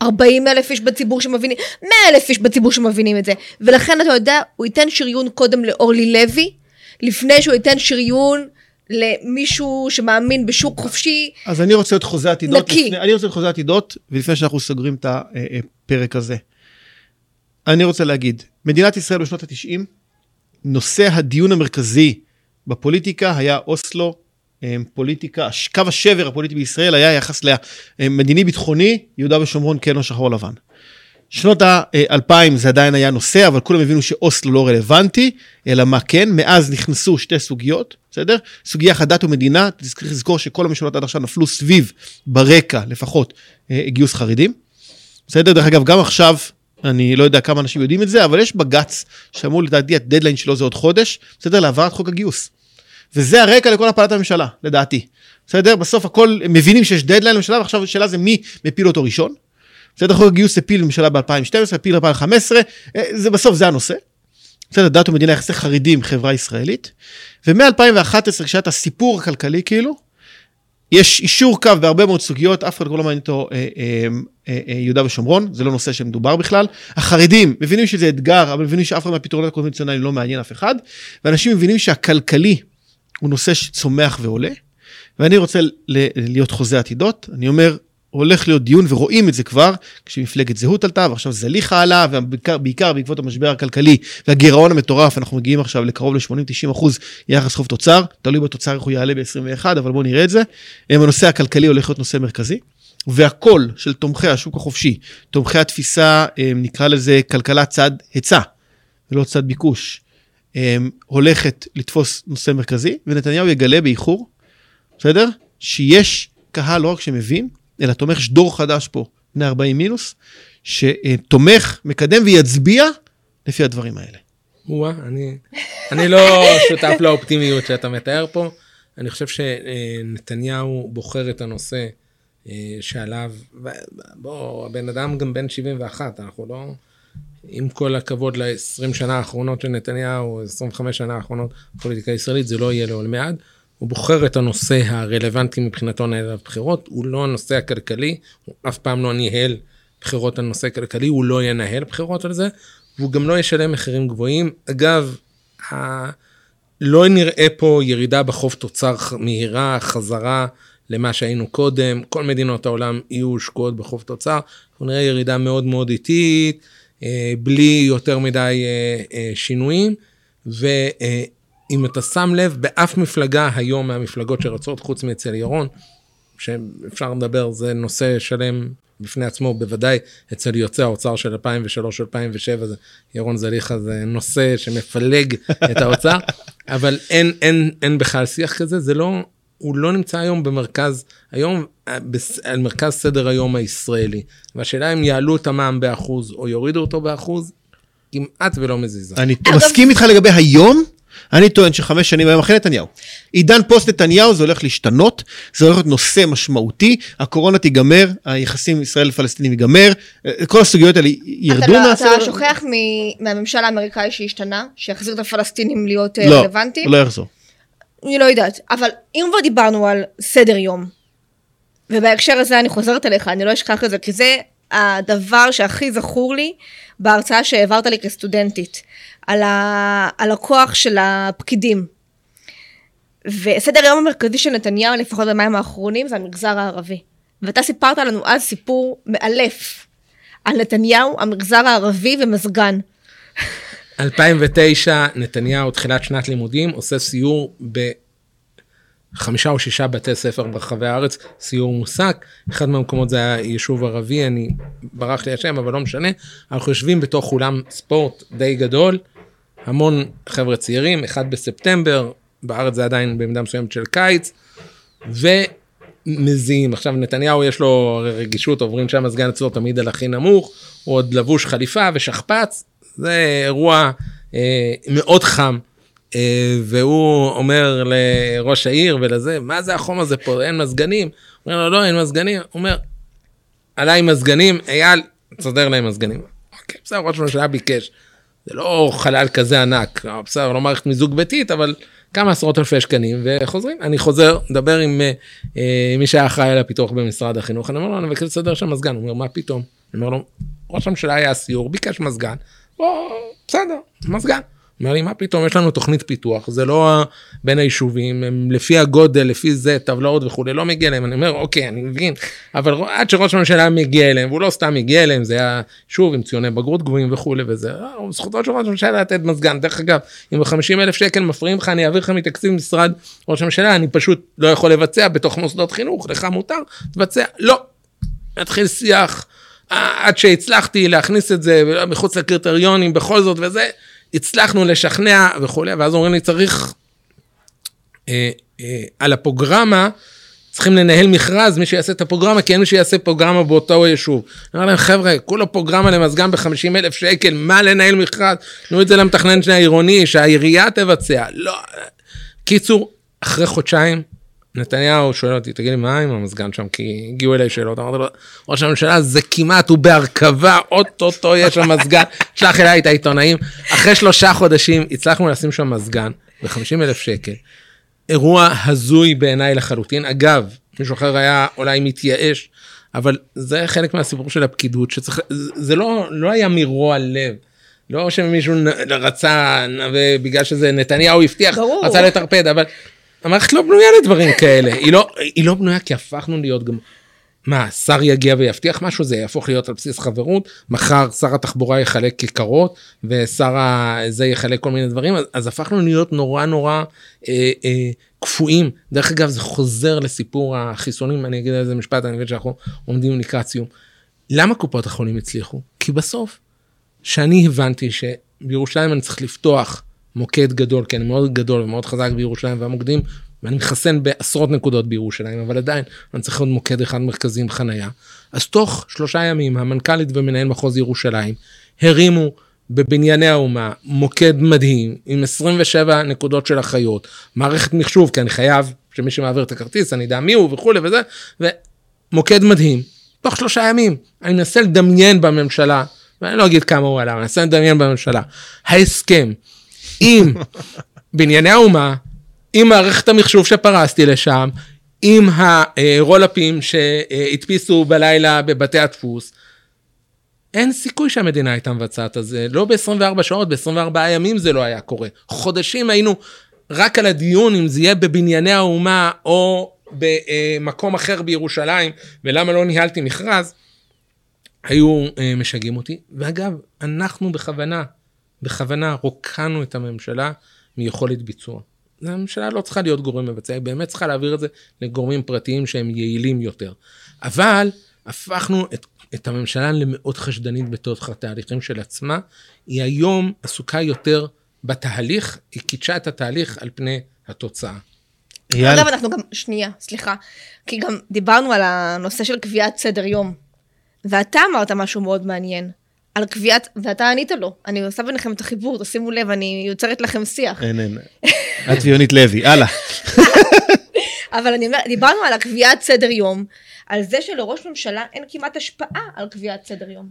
40 אלף איש בציבור שמבינים, 100 אלף איש בציבור שמבינים את זה. ולכן אתה יודע, הוא ייתן שריון קודם לאורלי לוי, לפני שהוא ייתן שריון למישהו שמאמין בשוק חופשי. אז אני רוצה להיות חוזה עתידות, נקי. לפני, אני רוצה להיות חוזה עתידות, ולפני שאנחנו סוגרים את הפרק הזה. אני רוצה להגיד, מדינת ישראל בשנות ה-90, נושא הדיון המרכזי בפוליטיקה היה אוסלו, אה, פוליטיקה, קו השבר הפוליטי בישראל היה יחס למדיני-ביטחוני, יהודה ושומרון כן או שחור לבן. שנות ה-2000 זה עדיין היה נושא, אבל כולם הבינו שאוסלו לא רלוונטי, אלא מה כן, מאז נכנסו שתי סוגיות, בסדר? סוגיה אחת דת ומדינה, צריך לזכור שכל הממשלות עד עכשיו נפלו סביב, ברקע לפחות, אה, גיוס חרדים. בסדר? דרך אגב, גם עכשיו, אני לא יודע כמה אנשים יודעים את זה, אבל יש בג"ץ שאמור לדעתי הדדליין שלו זה עוד חודש, בסדר? להעברת חוק הגיוס. וזה הרקע לכל הפלת הממשלה, לדעתי. בסדר? בסוף הכל, הם מבינים שיש דדליין לממשלה, ועכשיו השאלה זה מי מפיל אותו ראשון. בסדר? חוק הגיוס הפיל ממשלה ב-2012, הפיל ב-2015, זה בסוף זה הנושא. בסדר, דת ומדינה, יחסי חרדים, חברה ישראלית. ומ-2011, כשהיה את הסיפור הכלכלי כאילו, יש אישור קו בהרבה מאוד סוגיות, אף אחד לא מעניין אותו אה, אה, אה, אה, יהודה ושומרון, זה לא נושא שמדובר בכלל. החרדים מבינים שזה אתגר, אבל מבינים שאף אחד מהפתרונות הקונבנציונליים לא מעניין אף אחד, ואנשים מבינים שהכלכלי הוא נושא שצומח ועולה, ואני רוצה להיות חוזה עתידות, אני אומר, הולך להיות דיון ורואים את זה כבר, כשמפלגת זהות עלתה ועכשיו זליכה עלה, ובעיקר בעיקר בעקבות המשבר הכלכלי והגירעון המטורף, אנחנו מגיעים עכשיו לקרוב ל-80-90 אחוז יחס חוב תוצר, תלוי בתוצר איך הוא יעלה ב-21, אבל בואו נראה את זה. הנושא הכלכלי הולך להיות נושא מרכזי, והקול של תומכי השוק החופשי, תומכי התפיסה, נקרא לזה כלכלת צד היצע, ולא צד ביקוש, הולכת לתפוס נושא מרכזי, ונתניהו יגלה באיחור, בסדר? שיש קהל לא רק שמבין, אלא תומך, יש דור חדש פה, בני 40 מינוס, שתומך, מקדם ויצביע לפי הדברים האלה. וואה, אני, אני לא שותף לאופטימיות שאתה מתאר פה. אני חושב שנתניהו בוחר את הנושא אה, שעליו, בוא, הבן אדם גם בן 71, אנחנו לא, עם כל הכבוד ל-20 שנה האחרונות של נתניהו, 25 שנה האחרונות בפוליטיקה הישראלית, זה לא יהיה לעולמי הוא בוחר את הנושא הרלוונטי מבחינתו לנהל עליו בחירות, הוא לא הנושא הכלכלי, הוא אף פעם לא ניהל בחירות על נושא כלכלי, הוא לא ינהל בחירות על זה, והוא גם לא ישלם מחירים גבוהים. אגב, ה... לא נראה פה ירידה בחוב תוצר מהירה, חזרה למה שהיינו קודם, כל מדינות העולם יהיו שקועות בחוב תוצר, אנחנו נראה ירידה מאוד מאוד איטית, אה, בלי יותר מדי אה, אה, ואם אתה שם לב, באף מפלגה היום מהמפלגות שרצות, חוץ מאצל ירון, שאפשר לדבר, זה נושא שלם בפני עצמו, בוודאי אצל יוצאי האוצר של 2003-2007, זה ירון זליכה זה נושא שמפלג את האוצר, אבל אין, אין, אין בכלל שיח כזה, זה לא, הוא לא נמצא היום במרכז, היום, בס- על מרכז סדר היום הישראלי. והשאלה אם יעלו את המע"מ באחוז או יורידו אותו באחוז, כמעט ולא מזיזה. אני מסכים איתך לגבי היום, אני טוען שחמש שנים היום אחרי נתניהו. עידן פוסט נתניהו זה הולך להשתנות, זה הולך להיות נושא משמעותי, הקורונה תיגמר, היחסים ישראל פלסטינים ייגמר, אה, כל הסוגיות האלה אתה, ירדו לא, מהסדר. אתה שוכח מ- מהממשל האמריקאי שהשתנה, שיחזיר את הפלסטינים להיות אה, לא, רלוונטיים? לא יחזור. אני לא יודעת, אבל אם כבר דיברנו על סדר יום, ובהקשר הזה אני חוזרת אליך, אני לא אשכח את זה, כי זה הדבר שהכי זכור לי בהרצאה שהעברת לי כסטודנטית, על, ה... על הכוח של הפקידים. וסדר היום המרכזי של נתניהו, לפחות במים האחרונים, זה המגזר הערבי. ואתה סיפרת לנו אז סיפור מאלף על נתניהו, המגזר הערבי ומזגן. 2009, נתניהו, תחילת שנת לימודים, עושה סיור בחמישה או שישה בתי ספר ברחבי הארץ, סיור מוסק. אחד מהמקומות זה היה יישוב ערבי, אני, ברח לי השם, אבל לא משנה. אנחנו יושבים בתוך אולם ספורט די גדול, המון חבר'ה צעירים, אחד בספטמבר, בארץ זה עדיין במידה מסוימת של קיץ, ומזיעים. עכשיו נתניהו יש לו רגישות, עוברים שם הסגן אצלו תמיד על הכי נמוך, הוא עוד לבוש חליפה ושכפ"ץ, זה אירוע אה, מאוד חם. אה, והוא אומר לראש העיר ולזה, מה זה החום הזה פה, אין מזגנים? אומר לו, לא, אין מזגנים. הוא אומר, עליי מזגנים, אייל, תסדר להם מזגנים. אוקיי, בסדר, ראש הממשלה ביקש. זה לא חלל כזה ענק, בסדר, לא מערכת מיזוג ביתית, אבל כמה עשרות אלפי שקלים, וחוזרים. אני חוזר, מדבר עם אה, אה, מי שהיה אחראי על הפיתוח במשרד החינוך, אני אומר לו, אני מבקש לסדר שם מזגן. הוא אומר, מה פתאום? אני אומר לו, ראש הממשלה היה סיור, ביקש מזגן, בוא, בסדר, מזגן. אומר לי, מה פתאום, יש לנו תוכנית פיתוח, זה לא בין היישובים, הם לפי הגודל, לפי זה, טבלאות וכולי, לא מגיע להם. אני אומר, אוקיי, אני מבין, אבל עד שראש הממשלה מגיע אליהם, והוא לא סתם מגיע אליהם, זה היה, שוב, עם ציוני בגרות גבוהים וכולי וזה, אה, זכותו של ראש הממשלה לתת מזגן. דרך אגב, אם ב-50 אלף שקל מפריעים לך, אני אעביר לך מתקציב משרד ראש הממשלה, אני פשוט לא יכול לבצע בתוך מוסדות חינוך, לך מותר, תבצע. לא. נתחיל שיח. עד שהצלחתי להכניס את זה מחוץ לקריטריונים בכל זאת וזה, הצלחנו לשכנע וכולי, ואז אומרים לי, צריך אה, אה, על הפרוגרמה, צריכים לנהל מכרז, מי שיעשה את הפרוגרמה, כי אין מי שיעשה פרוגרמה באותו יישוב. אני אומר להם, חבר'ה, כולו פרוגרמה למזגן ב-50 אלף שקל, מה לנהל מכרז? תנו את זה למתכנן העירוני, שהעירייה תבצע. לא. קיצור, אחרי חודשיים, נתניהו שואל אותי, תגיד לי, מה עם המזגן שם? כי הגיעו אליי שאלות, אמרתי לו, ראש הממשלה זה כמעט, הוא בהרכבה, אוטוטו יש שם מזגן, שלח אליי את העיתונאים. אחרי שלושה חודשים הצלחנו לשים שם מזגן ב-50 אלף שקל. אירוע הזוי בעיניי לחלוטין. אגב, מישהו אחר היה אולי מתייאש, אבל זה חלק מהסיפור של הפקידות, שצריך, זה לא, לא היה מרוע לב. לא שמישהו רצה, ובגלל שזה נתניהו הבטיח, ברור. רצה לטרפד, אבל המערכת לא בנויה לדברים כאלה, היא לא, היא לא בנויה כי הפכנו להיות גם... מה, שר יגיע ויבטיח משהו, זה יהפוך להיות על בסיס חברות, מחר שר התחבורה יחלק כיכרות, ושר הזה יחלק כל מיני דברים, אז, אז הפכנו להיות נורא נורא אה, אה, קפואים. דרך אגב, זה חוזר לסיפור החיסונים, אני אגיד על זה משפט, אני מבין שאנחנו עומדים לקראת סיום. למה קופות החולים הצליחו? כי בסוף, שאני הבנתי שבירושלים אני צריך לפתוח מוקד גדול, אני מאוד גדול ומאוד חזק בירושלים והמוקדים, ואני מחסן בעשרות נקודות בירושלים, אבל עדיין אני צריך עוד מוקד אחד מרכזי עם חנייה. אז תוך שלושה ימים המנכ"לית ומנהל מחוז ירושלים הרימו בבנייני האומה מוקד מדהים עם 27 נקודות של אחיות, מערכת מחשוב, כי אני חייב שמי שמעביר את הכרטיס אני אדע מי הוא וכולי וזה, ומוקד מדהים. תוך שלושה ימים אני מנסה לדמיין בממשלה, ואני לא אגיד כמה הוא עלה, אני מנסה לדמיין בממשלה. ההסכם עם בנייני האומה, עם מערכת המחשוב שפרסתי לשם, עם הרולאפים שהדפיסו בלילה בבתי הדפוס, אין סיכוי שהמדינה הייתה מבצעת את זה, לא ב-24 שעות, ב-24 ימים זה לא היה קורה. חודשים היינו רק על הדיון אם זה יהיה בבנייני האומה או במקום אחר בירושלים, ולמה לא ניהלתי מכרז, היו אה, משגעים אותי. ואגב, אנחנו בכוונה, בכוונה רוקנו את הממשלה מיכולת ביצוע. הממשלה לא צריכה להיות גורם מבצע, היא באמת צריכה להעביר את זה לגורמים פרטיים שהם יעילים יותר. אבל הפכנו את, את הממשלה למאוד חשדנית בתוך התהליכים של עצמה. היא היום עסוקה יותר בתהליך, היא קידשה את התהליך על פני התוצאה. אייל. אגב, אנחנו גם, שנייה, סליחה, כי גם דיברנו על הנושא של קביעת סדר יום, ואתה אמרת משהו מאוד מעניין. על קביעת, ואתה ענית לו, אני עושה ביניכם את החיבור, תשימו לב, אני יוצרת לכם שיח. אין, אין. את ויונית לוי, הלאה. אבל אני אומרת, דיברנו על הקביעת סדר יום, על זה שלראש ממשלה אין כמעט השפעה על קביעת סדר יום.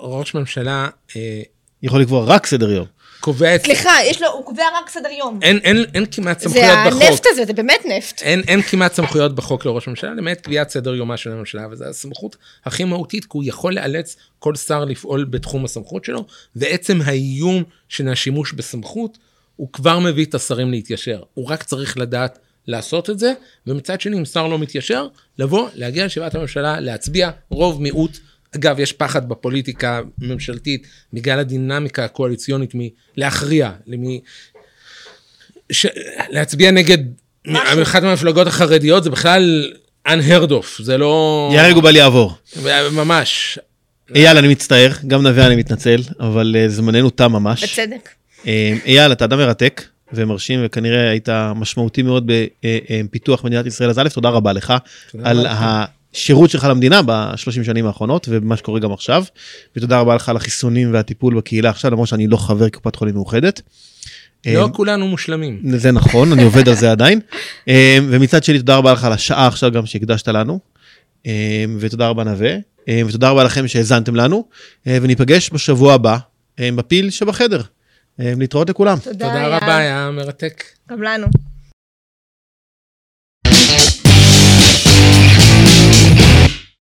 ראש ממשלה... אה, יכול לקבוע רק סדר יום. קובע את... סליחה, יש לו, הוא קובע רק סדר יום. אין, אין, אין כמעט סמכויות בחוק. זה הנפט הזה, זה באמת נפט. אין, אין כמעט סמכויות בחוק לראש הממשלה, למעט קביעת סדר יומה של הממשלה, וזו הסמכות הכי מהותית, כי הוא יכול לאלץ כל שר לפעול בתחום הסמכות שלו, ועצם האיום של השימוש בסמכות, הוא כבר מביא את השרים להתיישר. הוא רק צריך לדעת לעשות את זה, ומצד שני, אם שר לא מתיישר, לבוא, להגיע לישיבת הממשלה, להצביע רוב מיעוט אגב, יש פחד בפוליטיקה ממשלתית בגלל הדינמיקה הקואליציונית מלהכריע, למי... ש... להצביע נגד אחת מהמפלגות החרדיות זה בכלל unheard of, זה לא... יהרג ובל יעבור. ממש. אייל, אני מצטער, גם נווה אני מתנצל, אבל uh, זמננו תם ממש. בצדק. Uh, אייל, אתה אדם מרתק. ומרשים, וכנראה היית משמעותי מאוד בפיתוח מדינת ישראל. אז א', תודה רבה לך תודה על רבה. השירות שלך למדינה בשלושים שנים האחרונות, ומה שקורה גם עכשיו. ותודה רבה לך על החיסונים והטיפול בקהילה עכשיו, למרות שאני לא חבר קופת חולים מאוחדת. לא אה, כולנו מושלמים. זה נכון, אני עובד על זה עדיין. אה, ומצד שני, תודה רבה לך על השעה עכשיו גם שהקדשת לנו. אה, ותודה רבה נווה. ותודה רבה לכם שהאזנתם לנו. וניפגש בשבוע הבא בפיל שבחדר. להתראות לכולם. תודה, תודה. רבה, היה מרתק. גם לנו.